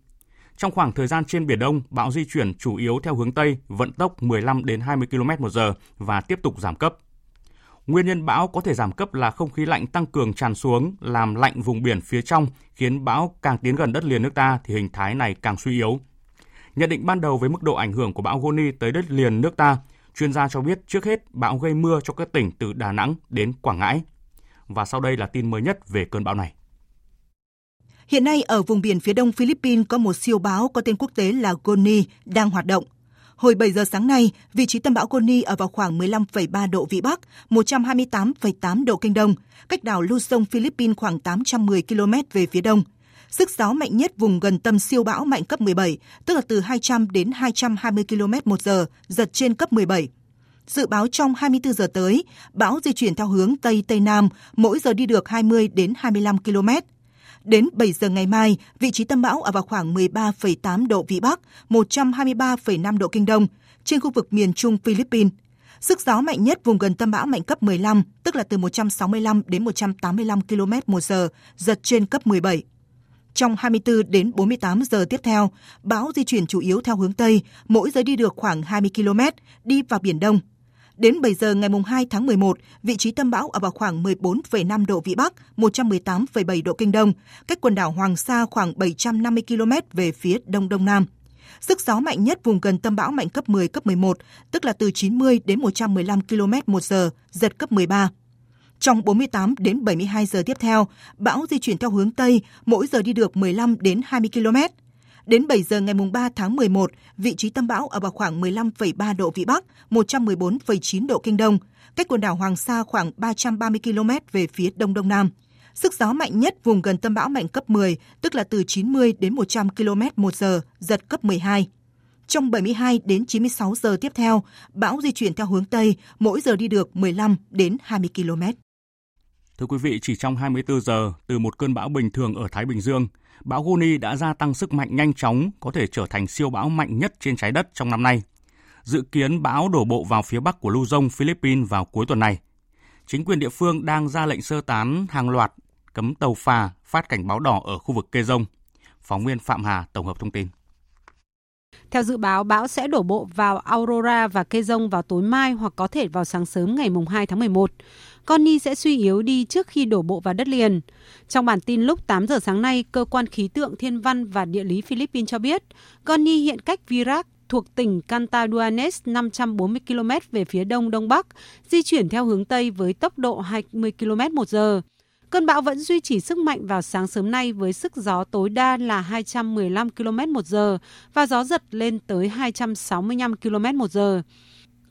Trong khoảng thời gian trên Biển Đông, bão di chuyển chủ yếu theo hướng Tây, vận tốc 15 đến 20 km một giờ và tiếp tục giảm cấp. Nguyên nhân bão có thể giảm cấp là không khí lạnh tăng cường tràn xuống, làm lạnh vùng biển phía trong, khiến bão càng tiến gần đất liền nước ta thì hình thái này càng suy yếu. Nhận định ban đầu với mức độ ảnh hưởng của bão Goni tới đất liền nước ta, chuyên gia cho biết trước hết bão gây mưa cho các tỉnh từ Đà Nẵng đến Quảng Ngãi. Và sau đây là tin mới nhất về cơn bão này. Hiện nay ở vùng biển phía đông Philippines có một siêu bão có tên quốc tế là Goni đang hoạt động. Hồi 7 giờ sáng nay, vị trí tâm bão Goni ở vào khoảng 15,3 độ Vĩ Bắc, 128,8 độ Kinh Đông, cách đảo Luzon, Philippines khoảng 810 km về phía đông. Sức gió mạnh nhất vùng gần tâm siêu bão mạnh cấp 17, tức là từ 200 đến 220 km một giờ, giật trên cấp 17. Dự báo trong 24 giờ tới, bão di chuyển theo hướng Tây Tây Nam, mỗi giờ đi được 20 đến 25 km. Đến 7 giờ ngày mai, vị trí tâm bão ở vào khoảng 13,8 độ Vĩ Bắc, 123,5 độ Kinh Đông, trên khu vực miền Trung Philippines. Sức gió mạnh nhất vùng gần tâm bão mạnh cấp 15, tức là từ 165 đến 185 km một giờ, giật trên cấp 17. Trong 24 đến 48 giờ tiếp theo, bão di chuyển chủ yếu theo hướng Tây, mỗi giờ đi được khoảng 20 km, đi vào Biển Đông. Đến 7 giờ ngày 2 tháng 11, vị trí tâm bão ở vào khoảng 14,5 độ Vĩ Bắc, 118,7 độ Kinh Đông, cách quần đảo Hoàng Sa khoảng 750 km về phía Đông Đông Nam. Sức gió mạnh nhất vùng gần tâm bão mạnh cấp 10, cấp 11, tức là từ 90 đến 115 km một giờ, giật cấp 13. Trong 48 đến 72 giờ tiếp theo, bão di chuyển theo hướng Tây, mỗi giờ đi được 15 đến 20 km. Đến 7 giờ ngày 3 tháng 11, vị trí tâm bão ở vào khoảng 15,3 độ Vĩ Bắc, 114,9 độ Kinh Đông, cách quần đảo Hoàng Sa khoảng 330 km về phía Đông Đông Nam. Sức gió mạnh nhất vùng gần tâm bão mạnh cấp 10, tức là từ 90 đến 100 km một giờ, giật cấp 12. Trong 72 đến 96 giờ tiếp theo, bão di chuyển theo hướng Tây, mỗi giờ đi được 15 đến 20 km. Thưa quý vị, chỉ trong 24 giờ, từ một cơn bão bình thường ở Thái Bình Dương, bão Goni đã gia tăng sức mạnh nhanh chóng, có thể trở thành siêu bão mạnh nhất trên trái đất trong năm nay. Dự kiến bão đổ bộ vào phía bắc của Luzon, Philippines vào cuối tuần này. Chính quyền địa phương đang ra lệnh sơ tán hàng loạt, cấm tàu phà, phát cảnh báo đỏ ở khu vực Kê rông Phóng viên Phạm Hà tổng hợp thông tin. Theo dự báo, bão sẽ đổ bộ vào Aurora và Kê rông vào tối mai hoặc có thể vào sáng sớm ngày 2 tháng 11. Connie sẽ suy yếu đi trước khi đổ bộ vào đất liền. Trong bản tin lúc 8 giờ sáng nay, Cơ quan Khí tượng Thiên văn và Địa lý Philippines cho biết, Connie hiện cách Virac thuộc tỉnh Cantaduanes 540 km về phía đông đông bắc, di chuyển theo hướng Tây với tốc độ 20 km một giờ. Cơn bão vẫn duy trì sức mạnh vào sáng sớm nay với sức gió tối đa là 215 km một giờ và gió giật lên tới 265 km một giờ.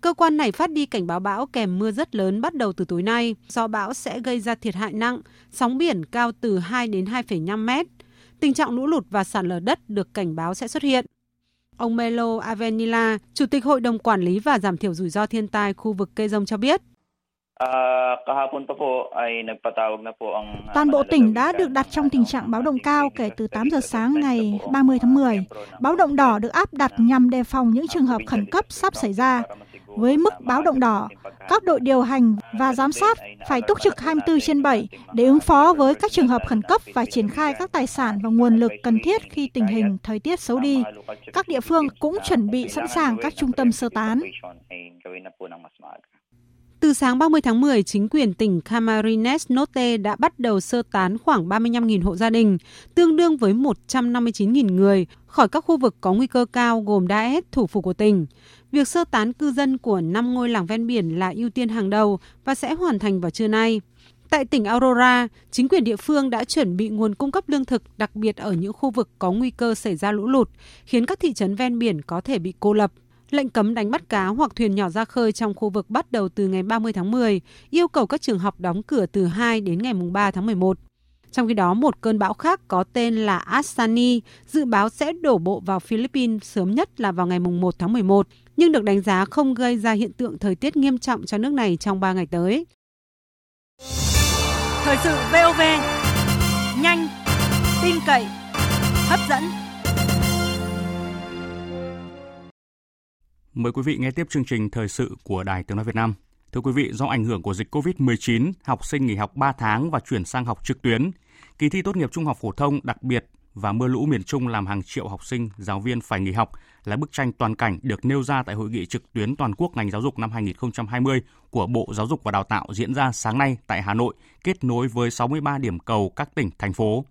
Cơ quan này phát đi cảnh báo bão kèm mưa rất lớn bắt đầu từ tối nay. Do bão sẽ gây ra thiệt hại nặng, sóng biển cao từ 2 đến 2,5 mét. Tình trạng lũ lụt và sạt lở đất được cảnh báo sẽ xuất hiện. Ông Melo Avenila, Chủ tịch Hội đồng Quản lý và Giảm thiểu rủi ro thiên tai khu vực cây rông cho biết. Toàn bộ tỉnh đã được đặt trong tình trạng báo động cao kể từ 8 giờ sáng ngày 30 tháng 10. Báo động đỏ được áp đặt nhằm đề phòng những trường hợp khẩn cấp sắp xảy ra. Với mức báo động đỏ, các đội điều hành và giám sát phải túc trực 24 trên 7 để ứng phó với các trường hợp khẩn cấp và triển khai các tài sản và nguồn lực cần thiết khi tình hình thời tiết xấu đi. Các địa phương cũng chuẩn bị sẵn sàng các trung tâm sơ tán. Từ sáng 30 tháng 10, chính quyền tỉnh Camarines Norte đã bắt đầu sơ tán khoảng 35.000 hộ gia đình, tương đương với 159.000 người, khỏi các khu vực có nguy cơ cao gồm Daes, thủ phủ của tỉnh. Việc sơ tán cư dân của 5 ngôi làng ven biển là ưu tiên hàng đầu và sẽ hoàn thành vào trưa nay. Tại tỉnh Aurora, chính quyền địa phương đã chuẩn bị nguồn cung cấp lương thực, đặc biệt ở những khu vực có nguy cơ xảy ra lũ lụt, khiến các thị trấn ven biển có thể bị cô lập. Lệnh cấm đánh bắt cá hoặc thuyền nhỏ ra khơi trong khu vực bắt đầu từ ngày 30 tháng 10, yêu cầu các trường học đóng cửa từ 2 đến ngày 3 tháng 11. Trong khi đó, một cơn bão khác có tên là Asani dự báo sẽ đổ bộ vào Philippines sớm nhất là vào ngày 1 tháng 11, nhưng được đánh giá không gây ra hiện tượng thời tiết nghiêm trọng cho nước này trong 3 ngày tới. Thời sự VOV, nhanh, tin cậy, hấp dẫn. Mời quý vị nghe tiếp chương trình thời sự của Đài Tiếng Nói Việt Nam. Thưa quý vị, do ảnh hưởng của dịch COVID-19, học sinh nghỉ học 3 tháng và chuyển sang học trực tuyến, kỳ thi tốt nghiệp trung học phổ thông đặc biệt và mưa lũ miền Trung làm hàng triệu học sinh, giáo viên phải nghỉ học là bức tranh toàn cảnh được nêu ra tại hội nghị trực tuyến toàn quốc ngành giáo dục năm 2020 của Bộ Giáo dục và Đào tạo diễn ra sáng nay tại Hà Nội, kết nối với 63 điểm cầu các tỉnh, thành phố.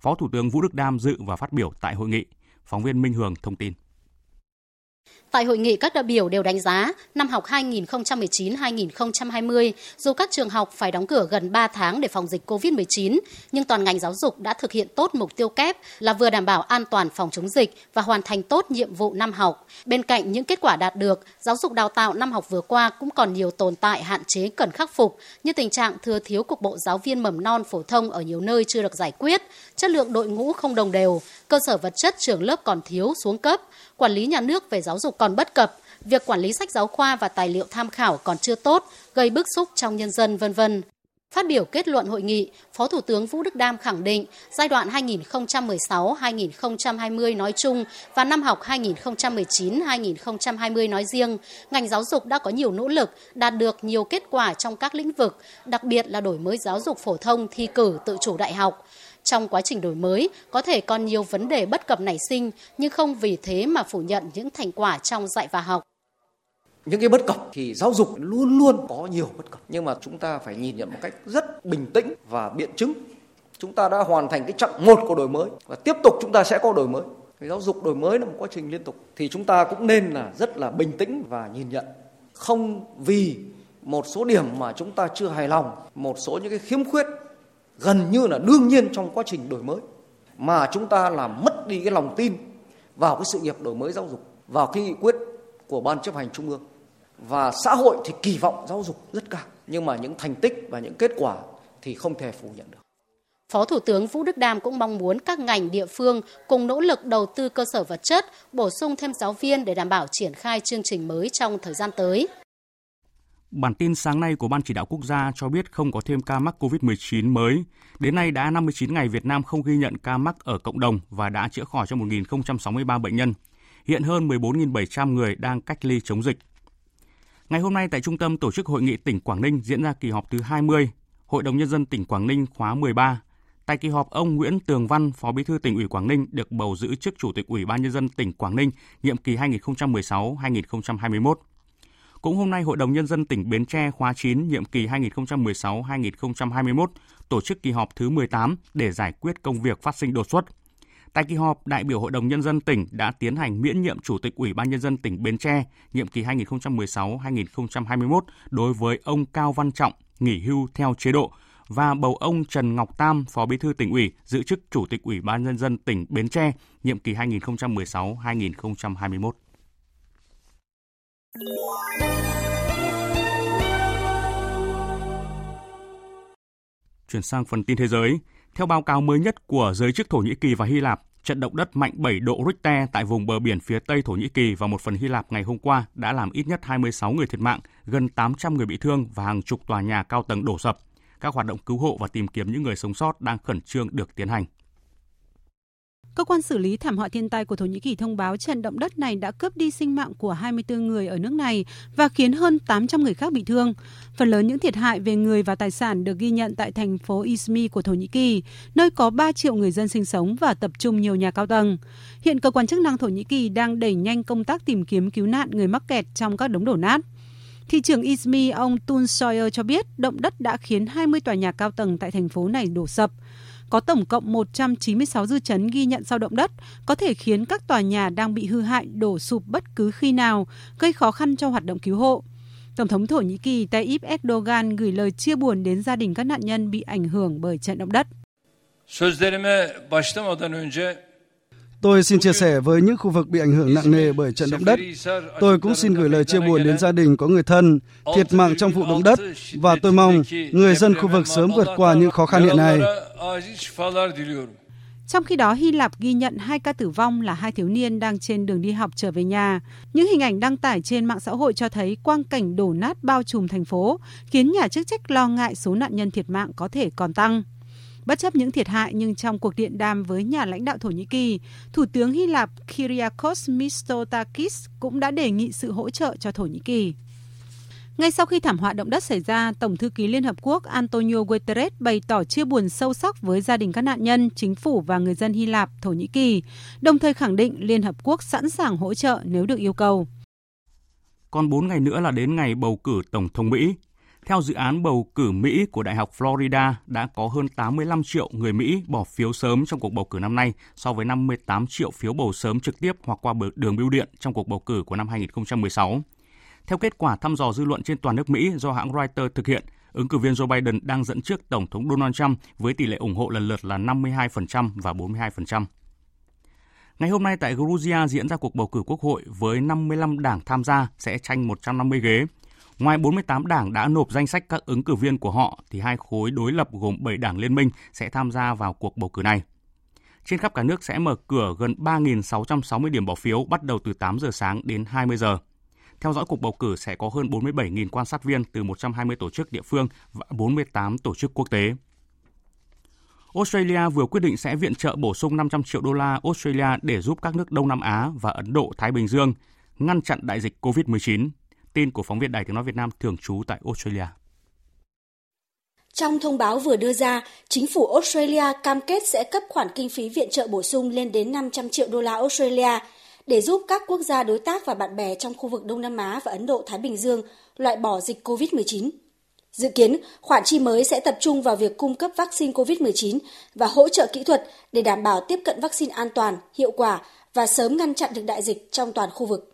Phó Thủ tướng Vũ Đức Đam dự và phát biểu tại hội nghị. Phóng viên Minh Hường thông tin. Tại hội nghị, các đại biểu đều đánh giá năm học 2019-2020, dù các trường học phải đóng cửa gần 3 tháng để phòng dịch COVID-19, nhưng toàn ngành giáo dục đã thực hiện tốt mục tiêu kép là vừa đảm bảo an toàn phòng chống dịch và hoàn thành tốt nhiệm vụ năm học. Bên cạnh những kết quả đạt được, giáo dục đào tạo năm học vừa qua cũng còn nhiều tồn tại hạn chế cần khắc phục như tình trạng thừa thiếu cục bộ giáo viên mầm non phổ thông ở nhiều nơi chưa được giải quyết, chất lượng đội ngũ không đồng đều, cơ sở vật chất trường lớp còn thiếu xuống cấp, quản lý nhà nước về giáo dục còn bất cập, việc quản lý sách giáo khoa và tài liệu tham khảo còn chưa tốt, gây bức xúc trong nhân dân vân vân. Phát biểu kết luận hội nghị, Phó Thủ tướng Vũ Đức Đam khẳng định giai đoạn 2016-2020 nói chung và năm học 2019-2020 nói riêng, ngành giáo dục đã có nhiều nỗ lực, đạt được nhiều kết quả trong các lĩnh vực, đặc biệt là đổi mới giáo dục phổ thông thi cử tự chủ đại học. Trong quá trình đổi mới, có thể còn nhiều vấn đề bất cập nảy sinh, nhưng không vì thế mà phủ nhận những thành quả trong dạy và học. Những cái bất cập thì giáo dục luôn luôn có nhiều bất cập, nhưng mà chúng ta phải nhìn nhận một cách rất bình tĩnh và biện chứng. Chúng ta đã hoàn thành cái chặng một của đổi mới và tiếp tục chúng ta sẽ có đổi mới. Cái giáo dục đổi mới là một quá trình liên tục thì chúng ta cũng nên là rất là bình tĩnh và nhìn nhận. Không vì một số điểm mà chúng ta chưa hài lòng, một số những cái khiếm khuyết gần như là đương nhiên trong quá trình đổi mới mà chúng ta làm mất đi cái lòng tin vào cái sự nghiệp đổi mới giáo dục, vào cái nghị quyết của ban chấp hành trung ương. Và xã hội thì kỳ vọng giáo dục rất cao, nhưng mà những thành tích và những kết quả thì không thể phủ nhận được. Phó Thủ tướng Vũ Đức Đam cũng mong muốn các ngành địa phương cùng nỗ lực đầu tư cơ sở vật chất, bổ sung thêm giáo viên để đảm bảo triển khai chương trình mới trong thời gian tới. Bản tin sáng nay của Ban Chỉ đạo Quốc gia cho biết không có thêm ca mắc COVID-19 mới. Đến nay đã 59 ngày Việt Nam không ghi nhận ca mắc ở cộng đồng và đã chữa khỏi cho 1.063 bệnh nhân. Hiện hơn 14.700 người đang cách ly chống dịch. Ngày hôm nay tại Trung tâm Tổ chức Hội nghị tỉnh Quảng Ninh diễn ra kỳ họp thứ 20, Hội đồng Nhân dân tỉnh Quảng Ninh khóa 13. Tại kỳ họp, ông Nguyễn Tường Văn, Phó Bí thư tỉnh ủy Quảng Ninh được bầu giữ chức Chủ tịch Ủy ban Nhân dân tỉnh Quảng Ninh nhiệm kỳ 2016-2021. Cũng hôm nay, Hội đồng Nhân dân tỉnh Bến Tre khóa 9 nhiệm kỳ 2016-2021 tổ chức kỳ họp thứ 18 để giải quyết công việc phát sinh đột xuất. Tại kỳ họp, đại biểu Hội đồng Nhân dân tỉnh đã tiến hành miễn nhiệm Chủ tịch Ủy ban Nhân dân tỉnh Bến Tre nhiệm kỳ 2016-2021 đối với ông Cao Văn Trọng nghỉ hưu theo chế độ và bầu ông Trần Ngọc Tam, Phó Bí thư tỉnh ủy, giữ chức Chủ tịch Ủy ban Nhân dân tỉnh Bến Tre nhiệm kỳ 2016-2021. Chuyển sang phần tin thế giới. Theo báo cáo mới nhất của giới chức Thổ Nhĩ Kỳ và Hy Lạp, trận động đất mạnh 7 độ Richter tại vùng bờ biển phía tây Thổ Nhĩ Kỳ và một phần Hy Lạp ngày hôm qua đã làm ít nhất 26 người thiệt mạng, gần 800 người bị thương và hàng chục tòa nhà cao tầng đổ sập. Các hoạt động cứu hộ và tìm kiếm những người sống sót đang khẩn trương được tiến hành. Cơ quan xử lý thảm họa thiên tai của Thổ Nhĩ Kỳ thông báo trận động đất này đã cướp đi sinh mạng của 24 người ở nước này và khiến hơn 800 người khác bị thương. Phần lớn những thiệt hại về người và tài sản được ghi nhận tại thành phố Izmir của Thổ Nhĩ Kỳ, nơi có 3 triệu người dân sinh sống và tập trung nhiều nhà cao tầng. Hiện cơ quan chức năng Thổ Nhĩ Kỳ đang đẩy nhanh công tác tìm kiếm cứu nạn người mắc kẹt trong các đống đổ nát. Thị trưởng Izmir ông Tun Sawyer cho biết động đất đã khiến 20 tòa nhà cao tầng tại thành phố này đổ sập có tổng cộng 196 dư chấn ghi nhận sau động đất, có thể khiến các tòa nhà đang bị hư hại đổ sụp bất cứ khi nào, gây khó khăn cho hoạt động cứu hộ. Tổng thống Thổ Nhĩ Kỳ Tayyip Erdogan gửi lời chia buồn đến gia đình các nạn nhân bị ảnh hưởng bởi trận động đất. Sözlerime başlamadan önce Tôi xin chia sẻ với những khu vực bị ảnh hưởng nặng nề bởi trận động đất. Tôi cũng xin gửi lời chia buồn đến gia đình có người thân thiệt mạng trong vụ động đất và tôi mong người dân khu vực sớm vượt qua những khó khăn hiện nay. Trong khi đó, Hy Lạp ghi nhận hai ca tử vong là hai thiếu niên đang trên đường đi học trở về nhà. Những hình ảnh đăng tải trên mạng xã hội cho thấy quang cảnh đổ nát bao trùm thành phố, khiến nhà chức trách lo ngại số nạn nhân thiệt mạng có thể còn tăng. Bất chấp những thiệt hại nhưng trong cuộc điện đàm với nhà lãnh đạo Thổ Nhĩ Kỳ, Thủ tướng Hy Lạp Kyriakos Mitsotakis cũng đã đề nghị sự hỗ trợ cho Thổ Nhĩ Kỳ. Ngay sau khi thảm họa động đất xảy ra, Tổng thư ký Liên Hợp Quốc Antonio Guterres bày tỏ chia buồn sâu sắc với gia đình các nạn nhân, chính phủ và người dân Hy Lạp, Thổ Nhĩ Kỳ, đồng thời khẳng định Liên Hợp Quốc sẵn sàng hỗ trợ nếu được yêu cầu. Còn 4 ngày nữa là đến ngày bầu cử Tổng thống Mỹ. Theo dự án bầu cử Mỹ của Đại học Florida, đã có hơn 85 triệu người Mỹ bỏ phiếu sớm trong cuộc bầu cử năm nay so với 58 triệu phiếu bầu sớm trực tiếp hoặc qua đường bưu điện trong cuộc bầu cử của năm 2016. Theo kết quả thăm dò dư luận trên toàn nước Mỹ do hãng Reuters thực hiện, ứng cử viên Joe Biden đang dẫn trước Tổng thống Donald Trump với tỷ lệ ủng hộ lần lượt là 52% và 42%. Ngày hôm nay tại Georgia diễn ra cuộc bầu cử quốc hội với 55 đảng tham gia sẽ tranh 150 ghế. Ngoài 48 đảng đã nộp danh sách các ứng cử viên của họ, thì hai khối đối lập gồm 7 đảng liên minh sẽ tham gia vào cuộc bầu cử này. Trên khắp cả nước sẽ mở cửa gần 3.660 điểm bỏ phiếu, bắt đầu từ 8 giờ sáng đến 20 giờ. Theo dõi cuộc bầu cử sẽ có hơn 47.000 quan sát viên từ 120 tổ chức địa phương và 48 tổ chức quốc tế. Australia vừa quyết định sẽ viện trợ bổ sung 500 triệu đô la Australia để giúp các nước Đông Nam Á và Ấn Độ Thái Bình Dương ngăn chặn đại dịch COVID-19. Tin của phóng viên Đài Tiếng nói Việt Nam thường trú tại Australia. Trong thông báo vừa đưa ra, chính phủ Australia cam kết sẽ cấp khoản kinh phí viện trợ bổ sung lên đến 500 triệu đô la Australia để giúp các quốc gia đối tác và bạn bè trong khu vực Đông Nam Á và Ấn Độ Thái Bình Dương loại bỏ dịch COVID-19. Dự kiến, khoản chi mới sẽ tập trung vào việc cung cấp vaccine COVID-19 và hỗ trợ kỹ thuật để đảm bảo tiếp cận vaccine an toàn, hiệu quả và sớm ngăn chặn được đại dịch trong toàn khu vực.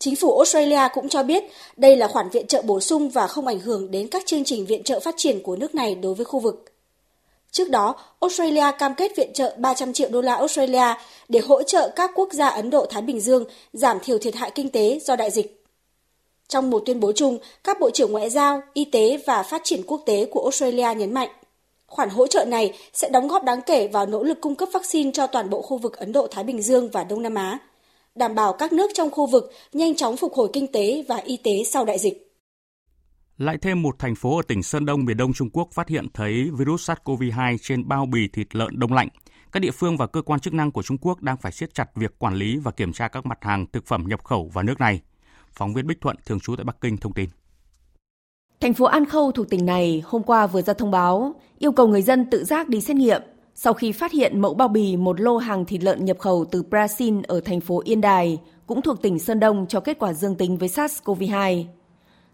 Chính phủ Australia cũng cho biết đây là khoản viện trợ bổ sung và không ảnh hưởng đến các chương trình viện trợ phát triển của nước này đối với khu vực. Trước đó, Australia cam kết viện trợ 300 triệu đô la Australia để hỗ trợ các quốc gia Ấn Độ Thái Bình Dương giảm thiểu thiệt hại kinh tế do đại dịch. Trong một tuyên bố chung, các bộ trưởng ngoại giao, y tế và phát triển quốc tế của Australia nhấn mạnh, khoản hỗ trợ này sẽ đóng góp đáng kể vào nỗ lực cung cấp vaccine cho toàn bộ khu vực Ấn Độ Thái Bình Dương và Đông Nam Á, đảm bảo các nước trong khu vực nhanh chóng phục hồi kinh tế và y tế sau đại dịch. Lại thêm một thành phố ở tỉnh Sơn Đông, miền Đông Trung Quốc phát hiện thấy virus SARS-CoV-2 trên bao bì thịt lợn đông lạnh. Các địa phương và cơ quan chức năng của Trung Quốc đang phải siết chặt việc quản lý và kiểm tra các mặt hàng thực phẩm nhập khẩu vào nước này. Phóng viên Bích Thuận thường trú tại Bắc Kinh thông tin. Thành phố An Khâu thuộc tỉnh này hôm qua vừa ra thông báo yêu cầu người dân tự giác đi xét nghiệm sau khi phát hiện mẫu bao bì một lô hàng thịt lợn nhập khẩu từ Brazil ở thành phố Yên Đài, cũng thuộc tỉnh Sơn Đông cho kết quả dương tính với SARS-CoV-2.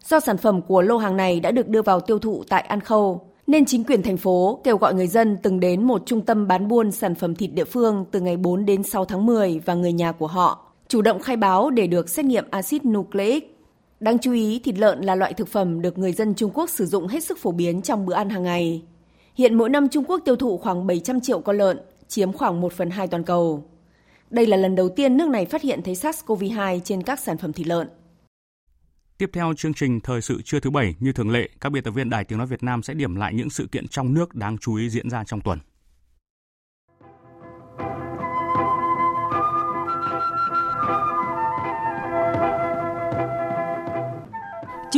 Do sản phẩm của lô hàng này đã được đưa vào tiêu thụ tại An Khâu, nên chính quyền thành phố kêu gọi người dân từng đến một trung tâm bán buôn sản phẩm thịt địa phương từ ngày 4 đến 6 tháng 10 và người nhà của họ chủ động khai báo để được xét nghiệm axit nucleic. Đáng chú ý, thịt lợn là loại thực phẩm được người dân Trung Quốc sử dụng hết sức phổ biến trong bữa ăn hàng ngày. Hiện mỗi năm Trung Quốc tiêu thụ khoảng 700 triệu con lợn, chiếm khoảng 1 phần 2 toàn cầu. Đây là lần đầu tiên nước này phát hiện thấy SARS-CoV-2 trên các sản phẩm thịt lợn. Tiếp theo chương trình Thời sự trưa thứ Bảy, như thường lệ, các biên tập viên Đài Tiếng Nói Việt Nam sẽ điểm lại những sự kiện trong nước đáng chú ý diễn ra trong tuần.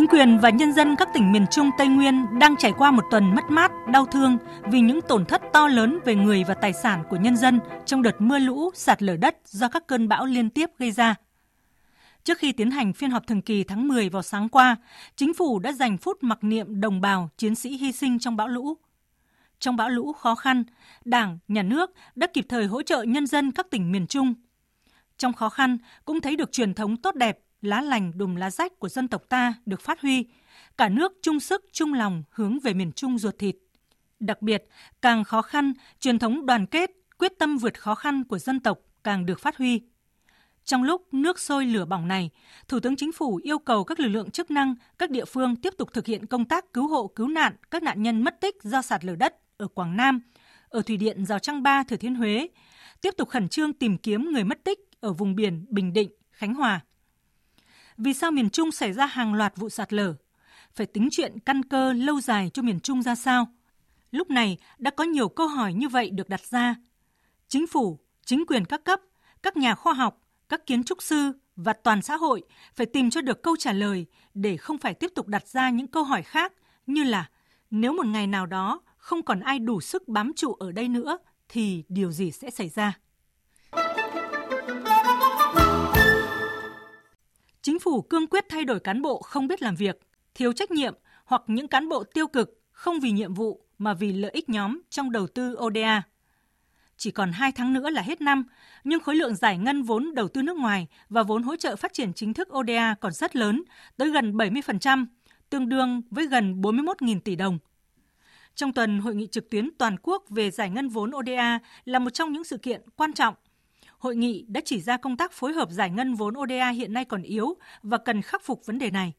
Quyền và nhân dân các tỉnh miền Trung Tây Nguyên đang trải qua một tuần mất mát, đau thương vì những tổn thất to lớn về người và tài sản của nhân dân trong đợt mưa lũ, sạt lở đất do các cơn bão liên tiếp gây ra. Trước khi tiến hành phiên họp thường kỳ tháng 10 vào sáng qua, chính phủ đã dành phút mặc niệm đồng bào chiến sĩ hy sinh trong bão lũ. Trong bão lũ khó khăn, Đảng, Nhà nước đã kịp thời hỗ trợ nhân dân các tỉnh miền Trung. Trong khó khăn cũng thấy được truyền thống tốt đẹp, lá lành đùm lá rách của dân tộc ta được phát huy, cả nước chung sức chung lòng hướng về miền Trung ruột thịt. Đặc biệt, càng khó khăn, truyền thống đoàn kết, quyết tâm vượt khó khăn của dân tộc càng được phát huy. Trong lúc nước sôi lửa bỏng này, Thủ tướng Chính phủ yêu cầu các lực lượng chức năng, các địa phương tiếp tục thực hiện công tác cứu hộ cứu nạn các nạn nhân mất tích do sạt lở đất ở Quảng Nam, ở thủy điện Rào Trăng Ba, Thừa Thiên Huế, tiếp tục khẩn trương tìm kiếm người mất tích ở vùng biển Bình Định, Khánh Hòa. Vì sao miền Trung xảy ra hàng loạt vụ sạt lở? Phải tính chuyện căn cơ lâu dài cho miền Trung ra sao? Lúc này đã có nhiều câu hỏi như vậy được đặt ra. Chính phủ, chính quyền các cấp, các nhà khoa học, các kiến trúc sư và toàn xã hội phải tìm cho được câu trả lời để không phải tiếp tục đặt ra những câu hỏi khác như là nếu một ngày nào đó không còn ai đủ sức bám trụ ở đây nữa thì điều gì sẽ xảy ra? Chính phủ cương quyết thay đổi cán bộ không biết làm việc, thiếu trách nhiệm hoặc những cán bộ tiêu cực không vì nhiệm vụ mà vì lợi ích nhóm trong đầu tư ODA. Chỉ còn 2 tháng nữa là hết năm, nhưng khối lượng giải ngân vốn đầu tư nước ngoài và vốn hỗ trợ phát triển chính thức ODA còn rất lớn, tới gần 70%, tương đương với gần 41.000 tỷ đồng. Trong tuần, hội nghị trực tuyến toàn quốc về giải ngân vốn ODA là một trong những sự kiện quan trọng. Hội nghị đã chỉ ra công tác phối hợp giải ngân vốn ODA hiện nay còn yếu và cần khắc phục vấn đề này.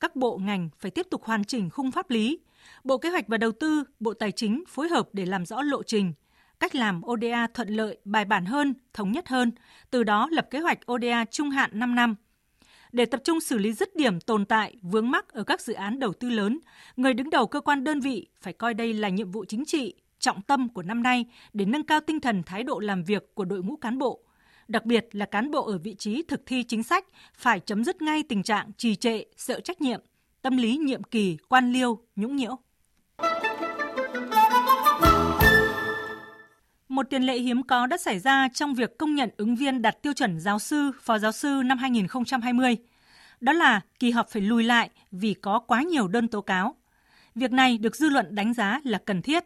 Các bộ ngành phải tiếp tục hoàn chỉnh khung pháp lý. Bộ Kế hoạch và Đầu tư, Bộ Tài chính phối hợp để làm rõ lộ trình, cách làm ODA thuận lợi, bài bản hơn, thống nhất hơn, từ đó lập kế hoạch ODA trung hạn 5 năm – để tập trung xử lý dứt điểm tồn tại, vướng mắc ở các dự án đầu tư lớn, người đứng đầu cơ quan đơn vị phải coi đây là nhiệm vụ chính trị, trọng tâm của năm nay để nâng cao tinh thần thái độ làm việc của đội ngũ cán bộ. Đặc biệt là cán bộ ở vị trí thực thi chính sách phải chấm dứt ngay tình trạng trì trệ, sợ trách nhiệm, tâm lý nhiệm kỳ, quan liêu, nhũng nhiễu. Một tiền lệ hiếm có đã xảy ra trong việc công nhận ứng viên đạt tiêu chuẩn giáo sư, phó giáo sư năm 2020. Đó là kỳ họp phải lùi lại vì có quá nhiều đơn tố cáo. Việc này được dư luận đánh giá là cần thiết.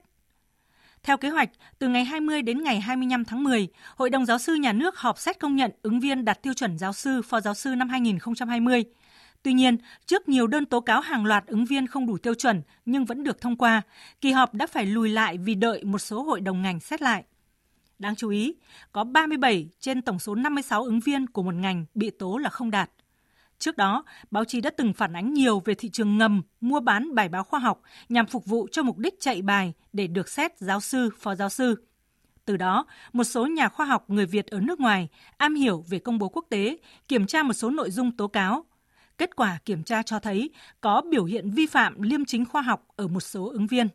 Theo kế hoạch, từ ngày 20 đến ngày 25 tháng 10, Hội đồng Giáo sư Nhà nước họp xét công nhận ứng viên đạt tiêu chuẩn giáo sư, phó giáo sư năm 2020. Tuy nhiên, trước nhiều đơn tố cáo hàng loạt ứng viên không đủ tiêu chuẩn nhưng vẫn được thông qua, kỳ họp đã phải lùi lại vì đợi một số hội đồng ngành xét lại. Đáng chú ý, có 37 trên tổng số 56 ứng viên của một ngành bị tố là không đạt. Trước đó, báo chí đã từng phản ánh nhiều về thị trường ngầm mua bán bài báo khoa học nhằm phục vụ cho mục đích chạy bài để được xét giáo sư, phó giáo sư. Từ đó, một số nhà khoa học người Việt ở nước ngoài am hiểu về công bố quốc tế, kiểm tra một số nội dung tố cáo. Kết quả kiểm tra cho thấy có biểu hiện vi phạm liêm chính khoa học ở một số ứng viên.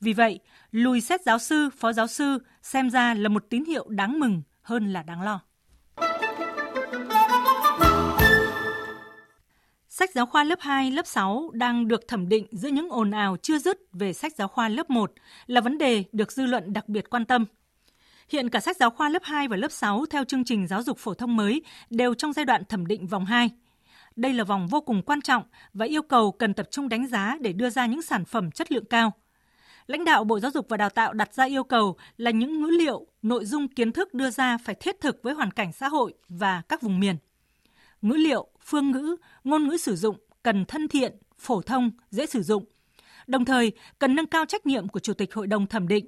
Vì vậy, lùi xét giáo sư, phó giáo sư xem ra là một tín hiệu đáng mừng hơn là đáng lo. Sách giáo khoa lớp 2, lớp 6 đang được thẩm định giữa những ồn ào chưa dứt về sách giáo khoa lớp 1 là vấn đề được dư luận đặc biệt quan tâm. Hiện cả sách giáo khoa lớp 2 và lớp 6 theo chương trình giáo dục phổ thông mới đều trong giai đoạn thẩm định vòng 2. Đây là vòng vô cùng quan trọng và yêu cầu cần tập trung đánh giá để đưa ra những sản phẩm chất lượng cao – lãnh đạo Bộ Giáo dục và Đào tạo đặt ra yêu cầu là những ngữ liệu, nội dung kiến thức đưa ra phải thiết thực với hoàn cảnh xã hội và các vùng miền. Ngữ liệu, phương ngữ, ngôn ngữ sử dụng cần thân thiện, phổ thông, dễ sử dụng. Đồng thời, cần nâng cao trách nhiệm của Chủ tịch Hội đồng thẩm định.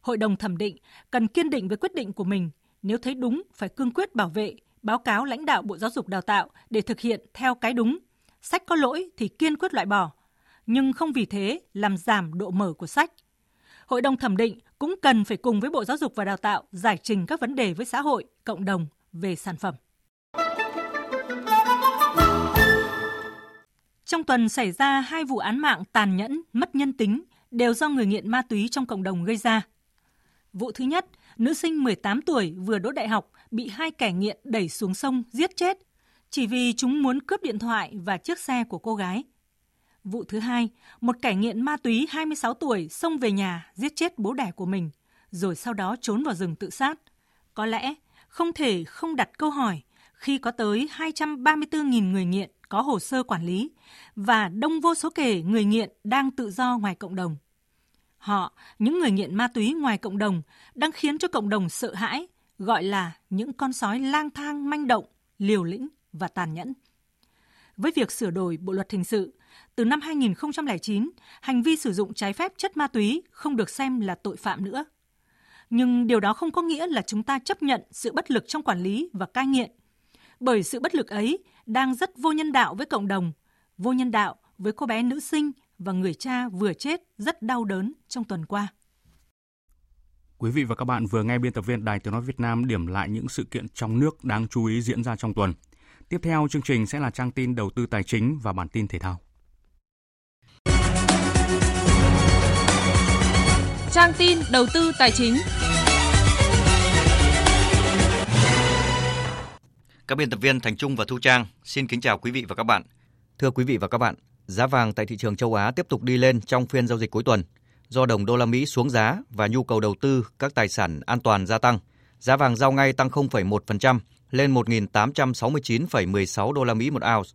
Hội đồng thẩm định cần kiên định với quyết định của mình, nếu thấy đúng phải cương quyết bảo vệ, báo cáo lãnh đạo Bộ Giáo dục Đào tạo để thực hiện theo cái đúng. Sách có lỗi thì kiên quyết loại bỏ, nhưng không vì thế làm giảm độ mở của sách. Hội đồng thẩm định cũng cần phải cùng với Bộ Giáo dục và Đào tạo giải trình các vấn đề với xã hội, cộng đồng về sản phẩm. Trong tuần xảy ra hai vụ án mạng tàn nhẫn, mất nhân tính đều do người nghiện ma túy trong cộng đồng gây ra. Vụ thứ nhất, nữ sinh 18 tuổi vừa đỗ đại học bị hai kẻ nghiện đẩy xuống sông giết chết chỉ vì chúng muốn cướp điện thoại và chiếc xe của cô gái. Vụ thứ hai, một kẻ nghiện ma túy 26 tuổi xông về nhà giết chết bố đẻ của mình, rồi sau đó trốn vào rừng tự sát. Có lẽ không thể không đặt câu hỏi khi có tới 234.000 người nghiện có hồ sơ quản lý và đông vô số kể người nghiện đang tự do ngoài cộng đồng. Họ, những người nghiện ma túy ngoài cộng đồng, đang khiến cho cộng đồng sợ hãi, gọi là những con sói lang thang manh động, liều lĩnh và tàn nhẫn. Với việc sửa đổi Bộ luật hình sự, từ năm 2009, hành vi sử dụng trái phép chất ma túy không được xem là tội phạm nữa. Nhưng điều đó không có nghĩa là chúng ta chấp nhận sự bất lực trong quản lý và cai nghiện. Bởi sự bất lực ấy đang rất vô nhân đạo với cộng đồng, vô nhân đạo với cô bé nữ sinh và người cha vừa chết rất đau đớn trong tuần qua. Quý vị và các bạn vừa nghe biên tập viên Đài Tiếng Nói Việt Nam điểm lại những sự kiện trong nước đáng chú ý diễn ra trong tuần. Tiếp theo chương trình sẽ là trang tin đầu tư tài chính và bản tin thể thao. Trang tin đầu tư tài chính. Các biên tập viên Thành Trung và Thu Trang xin kính chào quý vị và các bạn. Thưa quý vị và các bạn, giá vàng tại thị trường châu Á tiếp tục đi lên trong phiên giao dịch cuối tuần. Do đồng đô la Mỹ xuống giá và nhu cầu đầu tư các tài sản an toàn gia tăng, giá vàng giao ngay tăng 0,1% lên 1.869,16 đô la Mỹ một ounce.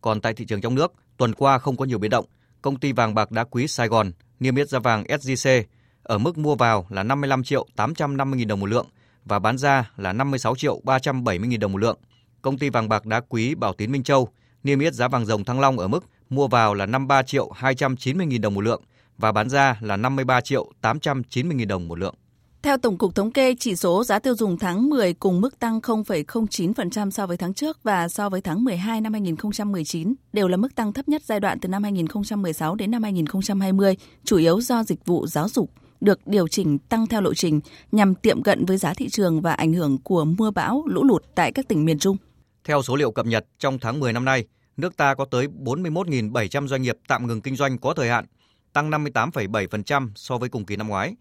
Còn tại thị trường trong nước, tuần qua không có nhiều biến động. Công ty vàng bạc đá quý Sài Gòn niêm yết giá vàng SJC ở mức mua vào là 55 triệu 850 000 đồng một lượng và bán ra là 56 triệu 370 000 đồng một lượng. Công ty vàng bạc đá quý Bảo Tín Minh Châu niêm yết giá vàng rồng Thăng Long ở mức mua vào là 53 triệu 290 000 đồng một lượng và bán ra là 53 triệu 890 000 đồng một lượng. Theo Tổng cục Thống kê, chỉ số giá tiêu dùng tháng 10 cùng mức tăng 0,09% so với tháng trước và so với tháng 12 năm 2019 đều là mức tăng thấp nhất giai đoạn từ năm 2016 đến năm 2020, chủ yếu do dịch vụ giáo dục được điều chỉnh tăng theo lộ trình nhằm tiệm cận với giá thị trường và ảnh hưởng của mưa bão, lũ lụt tại các tỉnh miền Trung. Theo số liệu cập nhật, trong tháng 10 năm nay, nước ta có tới 41.700 doanh nghiệp tạm ngừng kinh doanh có thời hạn, tăng 58,7% so với cùng kỳ năm ngoái.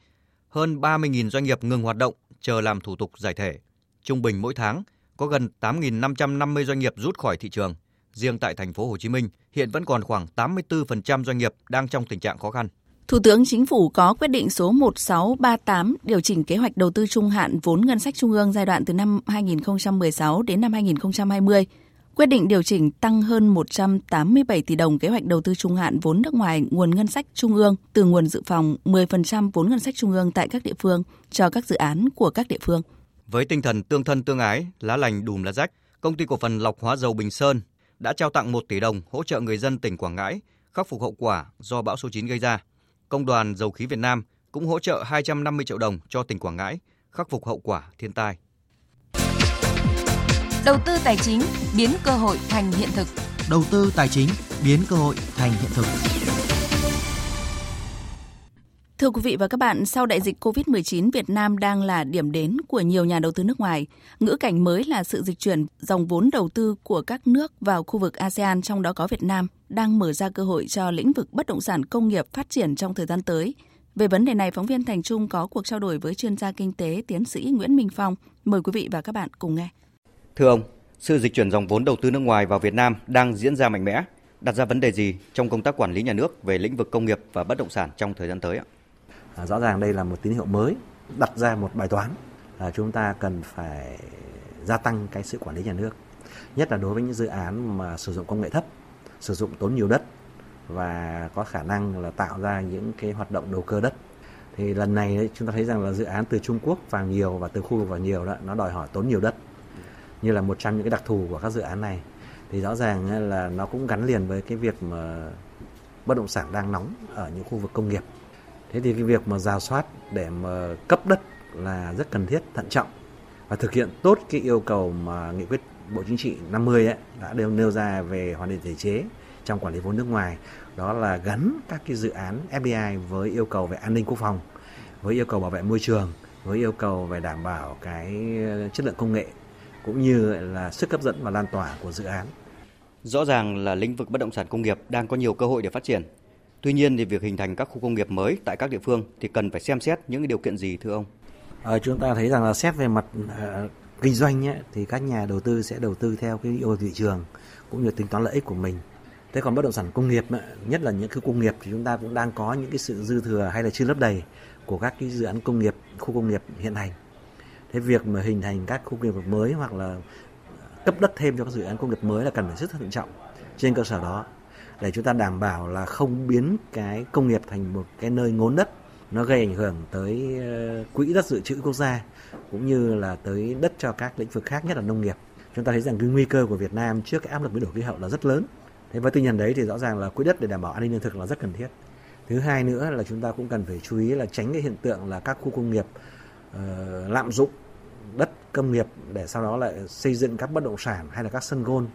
Hơn 30.000 doanh nghiệp ngừng hoạt động chờ làm thủ tục giải thể. Trung bình mỗi tháng có gần 8.550 doanh nghiệp rút khỏi thị trường. Riêng tại thành phố Hồ Chí Minh, hiện vẫn còn khoảng 84% doanh nghiệp đang trong tình trạng khó khăn. Thủ tướng Chính phủ có quyết định số 1638 điều chỉnh kế hoạch đầu tư trung hạn vốn ngân sách trung ương giai đoạn từ năm 2016 đến năm 2020. Quyết định điều chỉnh tăng hơn 187 tỷ đồng kế hoạch đầu tư trung hạn vốn nước ngoài nguồn ngân sách trung ương từ nguồn dự phòng 10% vốn ngân sách trung ương tại các địa phương cho các dự án của các địa phương. Với tinh thần tương thân tương ái, lá lành đùm lá rách, công ty cổ phần lọc hóa dầu Bình Sơn đã trao tặng 1 tỷ đồng hỗ trợ người dân tỉnh Quảng Ngãi khắc phục hậu quả do bão số 9 gây ra. Công đoàn Dầu khí Việt Nam cũng hỗ trợ 250 triệu đồng cho tỉnh Quảng Ngãi khắc phục hậu quả thiên tai. Đầu tư tài chính biến cơ hội thành hiện thực. Đầu tư tài chính biến cơ hội thành hiện thực. Thưa quý vị và các bạn, sau đại dịch COVID-19, Việt Nam đang là điểm đến của nhiều nhà đầu tư nước ngoài. Ngữ cảnh mới là sự dịch chuyển dòng vốn đầu tư của các nước vào khu vực ASEAN, trong đó có Việt Nam, đang mở ra cơ hội cho lĩnh vực bất động sản công nghiệp phát triển trong thời gian tới. Về vấn đề này, phóng viên Thành Trung có cuộc trao đổi với chuyên gia kinh tế tiến sĩ Nguyễn Minh Phong. Mời quý vị và các bạn cùng nghe. Thưa ông, sự dịch chuyển dòng vốn đầu tư nước ngoài vào Việt Nam đang diễn ra mạnh mẽ, đặt ra vấn đề gì trong công tác quản lý nhà nước về lĩnh vực công nghiệp và bất động sản trong thời gian tới ạ? À, rõ ràng đây là một tín hiệu mới, đặt ra một bài toán là chúng ta cần phải gia tăng cái sự quản lý nhà nước, nhất là đối với những dự án mà sử dụng công nghệ thấp, sử dụng tốn nhiều đất và có khả năng là tạo ra những cái hoạt động đầu cơ đất. Thì lần này chúng ta thấy rằng là dự án từ Trung Quốc vào nhiều và từ khu vực vào nhiều đó nó đòi hỏi tốn nhiều đất như là một trong những cái đặc thù của các dự án này thì rõ ràng là nó cũng gắn liền với cái việc mà bất động sản đang nóng ở những khu vực công nghiệp thế thì cái việc mà rà soát để mà cấp đất là rất cần thiết, thận trọng và thực hiện tốt cái yêu cầu mà nghị quyết Bộ Chính trị 50 ấy, đã đều nêu ra về hoàn thiện thể chế trong quản lý vốn nước ngoài đó là gắn các cái dự án FDI với yêu cầu về an ninh quốc phòng, với yêu cầu bảo vệ môi trường, với yêu cầu về đảm bảo cái ờ, chất lượng công nghệ, cũng như là sức hấp dẫn và lan tỏa của dự án. Rõ ràng là lĩnh vực bất động sản công nghiệp đang có nhiều cơ hội để phát triển. Tuy nhiên thì việc hình thành các khu công nghiệp mới tại các địa phương thì cần phải xem xét những điều kiện gì thưa ông? À, chúng ta thấy rằng là xét về mặt à, kinh doanh ấy, thì các nhà đầu tư sẽ đầu tư theo cái yêu thị trường cũng như tính toán lợi ích của mình. Thế còn bất động sản công nghiệp nhất là những khu công nghiệp thì chúng ta cũng đang có những cái sự dư thừa hay là chưa lấp đầy của các cái dự án công nghiệp, khu công nghiệp hiện hành thế việc mà hình thành các khu công nghiệp mới hoặc là cấp đất thêm cho các dự án công nghiệp mới là cần phải rất thận trọng trên cơ sở đó để chúng ta đảm bảo là không biến cái công nghiệp thành một cái nơi ngốn đất. Nó gây ảnh hưởng tới ờ, quỹ đất dự trữ quốc gia cũng như là tới đất cho các lĩnh vực khác nhất là nông nghiệp. Chúng ta thấy rằng cái nguy cơ của Việt Nam trước cái áp lực biến đổi khí hậu là rất lớn. Thế với tinh thần đấy thì rõ ràng là quỹ đất để đảm bảo an ninh lương thực là rất cần thiết. Thứ hai nữa là chúng ta cũng cần phải chú ý là tránh cái hiện tượng là các khu công nghiệp uh, lạm dụng đất công nghiệp để sau đó lại xây dựng các bất động sản hay là các sân gôn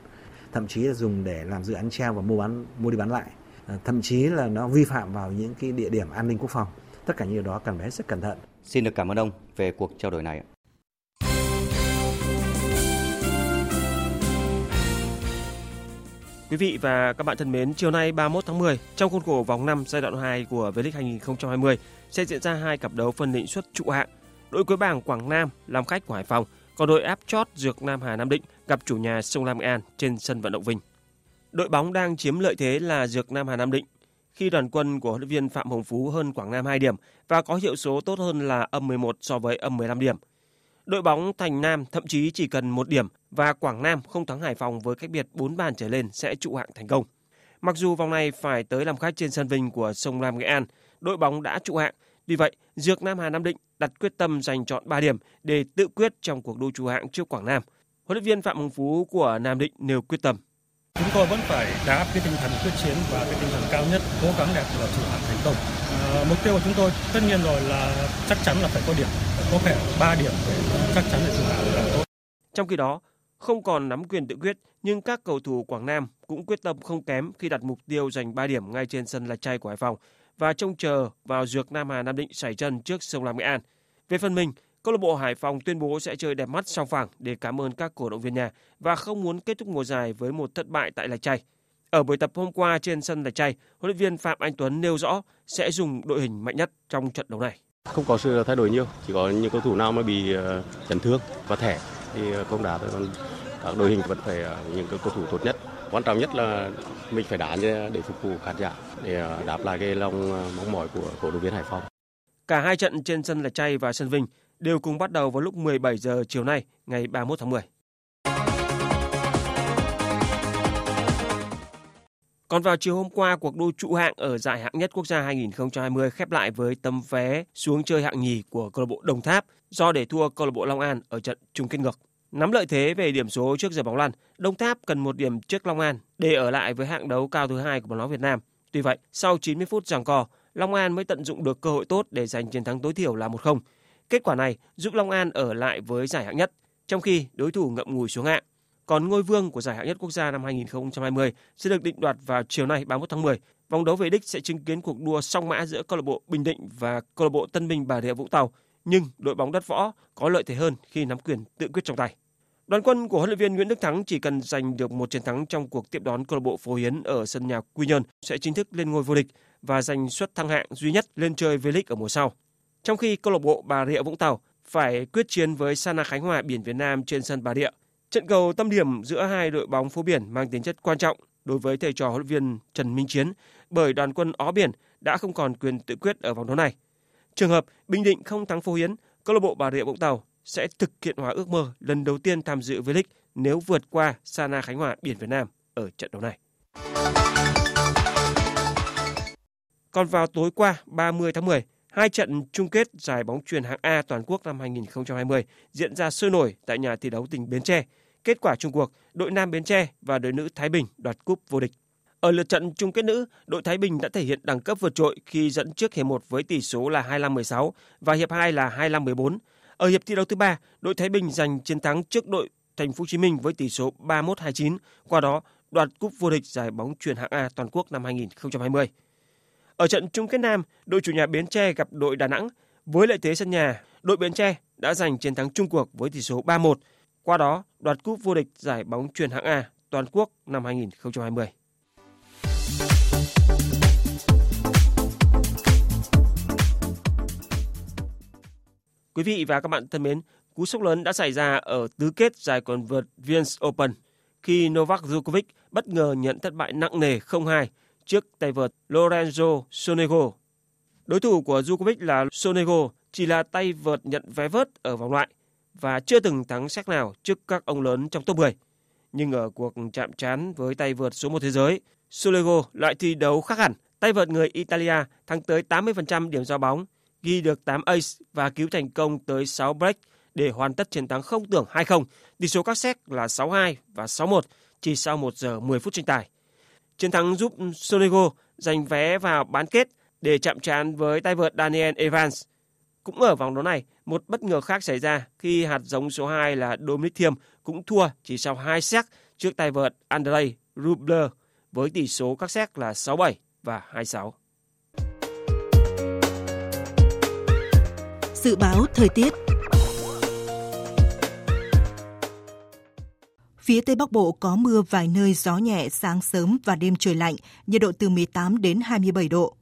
thậm chí là dùng để làm dự án treo và mua bán mua đi bán lại. Uh, thậm chí là nó vi phạm vào những cái địa điểm an ninh quốc phòng. Tất cả những điều đó cần phải hết sức cẩn thận. Xin được cảm ơn ông về cuộc trao đổi này Quý vị và các bạn thân mến, chiều nay 31 tháng 10, trong khuôn khổ vòng 5 giai đoạn 2 của V-League 2020 sẽ diễn ra hai cặp đấu phân định suất trụ hạng. Đội cuối bảng Quảng Nam làm khách của Hải Phòng, còn đội áp chót Dược Nam Hà Nam Định gặp chủ nhà Sông Lam Nghệ An trên sân vận động Vinh. Đội bóng đang chiếm lợi thế là Dược Nam Hà Nam Định khi đoàn quân của huấn luyện viên Phạm Hồng Phú hơn Quảng Nam 2 điểm và có hiệu số tốt hơn là âm 11 so với âm 15 điểm. đội bóng Thành Nam thậm chí chỉ cần một điểm và Quảng Nam không thắng Hải Phòng với cách biệt 4 bàn trở lên sẽ trụ hạng thành công. Mặc dù vòng này phải tới làm khách trên sân Vinh của sông Lam Nghệ An, đội bóng đã trụ hạng. Vì vậy, Dược Nam Hà Nam Định đặt quyết tâm giành chọn 3 điểm để tự quyết trong cuộc đua trụ hạng trước Quảng Nam. Huấn luyện viên Phạm Hồng Phú của Nam Định nêu quyết tâm. Chúng tôi vẫn phải đáp cái tinh thần quyết chiến và cái tinh thần cao nhất, cố gắng đạt được trụ hạng thành công. À, mục tiêu của chúng tôi tất nhiên rồi là chắc chắn là phải có điểm, có thể 3 điểm để chắc chắn là trụ hạng là tốt. Trong khi đó, không còn nắm quyền tự quyết, nhưng các cầu thủ Quảng Nam cũng quyết tâm không kém khi đặt mục tiêu giành 3 điểm ngay trên sân Lạch Tray của Hải Phòng và trông chờ vào dược Nam Hà Nam Định xảy chân trước sông Lam Nghệ An. Về phần mình, câu lạc bộ Hải Phòng tuyên bố sẽ chơi đẹp mắt song phẳng để cảm ơn các cổ động viên nhà và không muốn kết thúc mùa giải với một thất bại tại Lạch Tray. Ở buổi tập hôm qua trên sân Lạch Tray, huấn luyện viên Phạm Anh Tuấn nêu rõ sẽ dùng đội hình mạnh nhất trong trận đấu này. Không có sự thay đổi nhiều, chỉ có những cầu thủ nào mà bị ờ, chấn thương và thẻ thì ờ, không đá thôi. Còn các đội hình vẫn phải ờ, những cầu thủ tốt nhất. Quan trọng nhất là mình phải đá để phục vụ khán giả để đáp lại cái lòng ờ, mong mỏi của cổ động viên Hải Phòng. Cả hai trận trên sân Lạch chay và sân Vinh đều cùng bắt đầu vào lúc 17 giờ chiều nay, ngày 31 tháng 10. Còn vào chiều hôm qua, cuộc đua trụ hạng ở giải hạng nhất quốc gia 2020 khép lại với tấm vé xuống chơi hạng nhì của câu lạc bộ Đồng Tháp do để thua câu lạc bộ Long An ở trận chung kết ngược. Nắm lợi thế về điểm số trước giờ bóng lăn, Đồng Tháp cần một điểm trước Long An để ở lại với hạng đấu cao thứ hai của bóng đá Việt Nam. Tuy vậy, sau 90 phút giằng co, Long An mới tận dụng được cơ hội tốt để giành chiến thắng tối thiểu là 1-0. Kết quả này giúp Long An ở lại với giải hạng nhất, trong khi đối thủ ngậm ngùi xuống hạng. Còn ngôi vương của giải hạng nhất quốc gia năm 2020 sẽ được định đoạt vào chiều nay 31 tháng 10. Vòng đấu về đích sẽ chứng kiến cuộc đua song mã giữa câu lạc bộ Bình Định và câu lạc bộ Tân Bình Bà Rịa Vũng Tàu, nhưng đội bóng đất võ có lợi thế hơn khi nắm quyền tự quyết trong tay. Đoàn quân của huấn luyện viên Nguyễn Đức Thắng chỉ cần giành được một chiến thắng trong cuộc tiếp đón câu lạc bộ Phố Hiến ở sân nhà Quy Nhơn sẽ chính thức lên ngôi vô địch và giành suất thăng hạng duy nhất lên chơi V-League ở mùa sau. Trong khi câu lạc bộ Bà Rịa Vũng Tàu phải quyết chiến với Sana Khánh Hòa Biển Việt Nam trên sân Bà Rịa. Trận cầu tâm điểm giữa hai đội bóng phố biển mang tính chất quan trọng đối với thầy trò huấn luyện viên Trần Minh Chiến bởi đoàn quân ó biển đã không còn quyền tự quyết ở vòng đấu này. Trường hợp Bình Định không thắng Phú Hiến, câu lạc bộ Bà Rịa Vũng Tàu sẽ thực hiện hóa ước mơ lần đầu tiên tham dự V-League nếu vượt qua Sana Khánh Hòa Biển Việt Nam ở trận đấu này. Còn vào tối qua 30 tháng 10, hai trận chung kết giải bóng truyền hạng A toàn quốc năm 2020 diễn ra sôi nổi tại nhà thi đấu tỉnh Bến Tre. Kết quả chung cuộc, đội nam Bến Tre và đội nữ Thái Bình đoạt cúp vô địch. Ở lượt trận chung kết nữ, đội Thái Bình đã thể hiện đẳng cấp vượt trội khi dẫn trước hiệp 1 với tỷ số là 25-16 và hiệp 2 là 25-14. Ở hiệp thi đấu thứ ba, đội Thái Bình giành chiến thắng trước đội Thành phố Hồ Chí Minh với tỷ số 31-29, qua đó đoạt cúp vô địch giải bóng truyền hạng A toàn quốc năm 2020. Ở trận chung kết nam, đội chủ nhà Bến Tre gặp đội Đà Nẵng. Với lợi thế sân nhà, đội Bến Tre đã giành chiến thắng chung cuộc với tỷ số 3-1, qua đó đoạt cúp vô địch giải bóng truyền hạng A toàn quốc năm 2020. Quý vị và các bạn thân mến, cú sốc lớn đã xảy ra ở tứ kết giải quần vợt Vienna Open khi Novak Djokovic bất ngờ nhận thất bại nặng nề 0-2 trước tay vợt Lorenzo Sonego. Đối thủ của Djokovic là Sonego chỉ là tay vợt nhận vé vớt ở vòng loại và chưa từng thắng xét nào trước các ông lớn trong top 10. Nhưng ở cuộc chạm trán với tay vợt số 1 thế giới, Sonego lại thi đấu khác hẳn. Tay vợt người Italia thắng tới 80% điểm giao bóng, ghi được 8 ace và cứu thành công tới 6 break để hoàn tất chiến thắng không tưởng 2-0. Tỷ số các set là 6-2 và 6-1 chỉ sau 1 giờ 10 phút tranh tài. Chiến thắng giúp Sonego giành vé vào bán kết để chạm trán với tay vợt Daniel Evans. Cũng ở vòng đấu này, một bất ngờ khác xảy ra khi hạt giống số 2 là Dominic Thiem cũng thua chỉ sau 2 set trước tay vợt Andrei Rubler với tỷ số các set là 6-7 và 2-6. Dự báo thời tiết Phía Tây Bắc Bộ có mưa vài nơi gió nhẹ sáng sớm và đêm trời lạnh, nhiệt độ từ 18 đến 27 độ.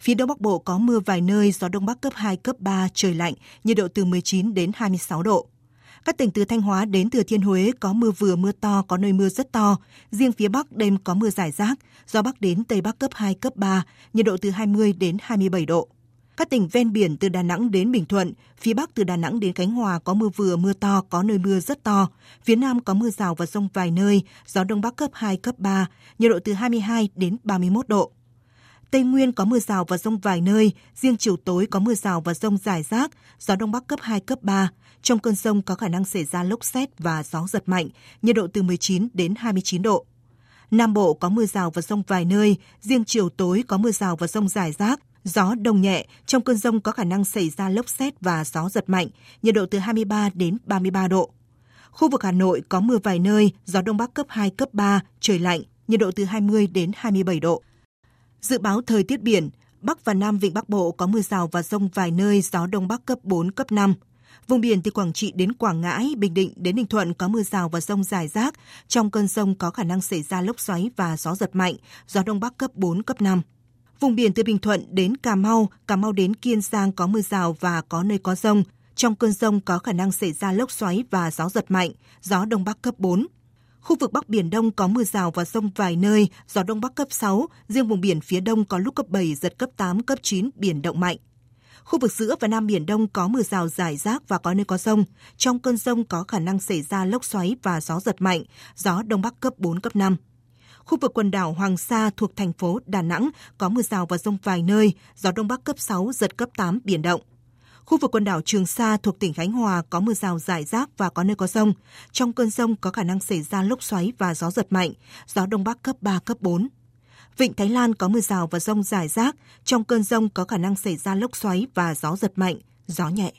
Phía Đông Bắc Bộ có mưa vài nơi, gió Đông Bắc cấp 2, cấp 3, trời lạnh, nhiệt độ từ 19 đến 26 độ. Các tỉnh từ Thanh Hóa đến Thừa Thiên Huế có mưa vừa mưa to, có nơi mưa rất to. Riêng phía Bắc đêm có mưa rải rác, gió Bắc đến Tây Bắc cấp 2, cấp 3, nhiệt độ từ 20 đến 27 độ. Các tỉnh ven biển từ Đà Nẵng đến Bình Thuận, phía Bắc từ Đà Nẵng đến Khánh Hòa có mưa vừa mưa to, có nơi mưa rất to. Phía Nam có mưa rào và rông vài nơi, gió Đông Bắc cấp 2, cấp 3, nhiệt độ từ 22 đến 31 độ. Tây Nguyên có mưa rào và rông vài nơi, riêng chiều tối có mưa rào và rông rải rác, gió Đông Bắc cấp 2, cấp 3. Trong cơn rông có khả năng xảy ra lốc xét và gió giật mạnh, nhiệt độ từ 19 đến 29 độ. Nam Bộ có mưa rào và rông vài nơi, riêng chiều tối có mưa rào và rông rải rác, gió đông nhẹ, trong cơn rông có khả năng xảy ra lốc xét và gió giật mạnh, nhiệt độ từ 23 đến 33 độ. Khu vực Hà Nội có mưa vài nơi, gió đông bắc cấp 2, cấp 3, trời lạnh, nhiệt độ từ 20 đến 27 độ. Dự báo thời tiết biển, Bắc và Nam Vịnh Bắc Bộ có mưa rào và rông vài nơi, gió đông bắc cấp 4, cấp 5. Vùng biển từ Quảng Trị đến Quảng Ngãi, Bình Định đến Ninh Thuận có mưa rào và rông rải rác. Trong cơn rông có khả năng xảy ra lốc xoáy và gió giật mạnh, gió đông bắc cấp 4, cấp 5. Vùng biển từ Bình Thuận đến Cà Mau, Cà Mau đến Kiên Giang có mưa rào và có nơi có rông. Trong cơn rông có khả năng xảy ra lốc xoáy và gió giật mạnh, gió đông bắc cấp 4. Khu vực Bắc Biển Đông có mưa rào và rông vài nơi, gió Đông Bắc cấp 6, riêng vùng biển phía Đông có lúc cấp 7, giật cấp 8, cấp 9, biển động mạnh. Khu vực giữa và Nam Biển Đông có mưa rào rải rác và có nơi có rông. Trong cơn rông có khả năng xảy ra lốc xoáy và gió giật mạnh, gió Đông Bắc cấp 4, cấp 5. Khu vực quần đảo Hoàng Sa thuộc thành phố Đà Nẵng có mưa rào và rông vài nơi, gió Đông Bắc cấp 6, giật cấp 8, biển động. Khu vực quần đảo Trường Sa thuộc tỉnh Khánh Hòa có mưa rào rải rác và có nơi có rông. Trong cơn rông có khả năng xảy ra lốc xoáy và gió giật mạnh, gió Đông Bắc cấp 3, cấp 4. Vịnh Thái Lan có mưa rào và rông rải rác. Trong cơn rông có khả năng xảy ra lốc xoáy và gió giật mạnh, gió nhẹ.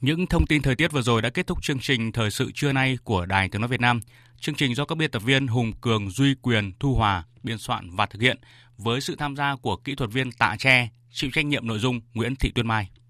Những thông tin thời tiết vừa rồi đã kết thúc chương trình Thời sự trưa nay của Đài Tiếng Nói Việt Nam. Chương trình do các biên tập viên Hùng Cường, Duy Quyền, Thu Hòa biên soạn và thực hiện với sự tham gia của kỹ thuật viên Tạ Tre, chịu trách nhiệm nội dung Nguyễn Thị Tuyên Mai.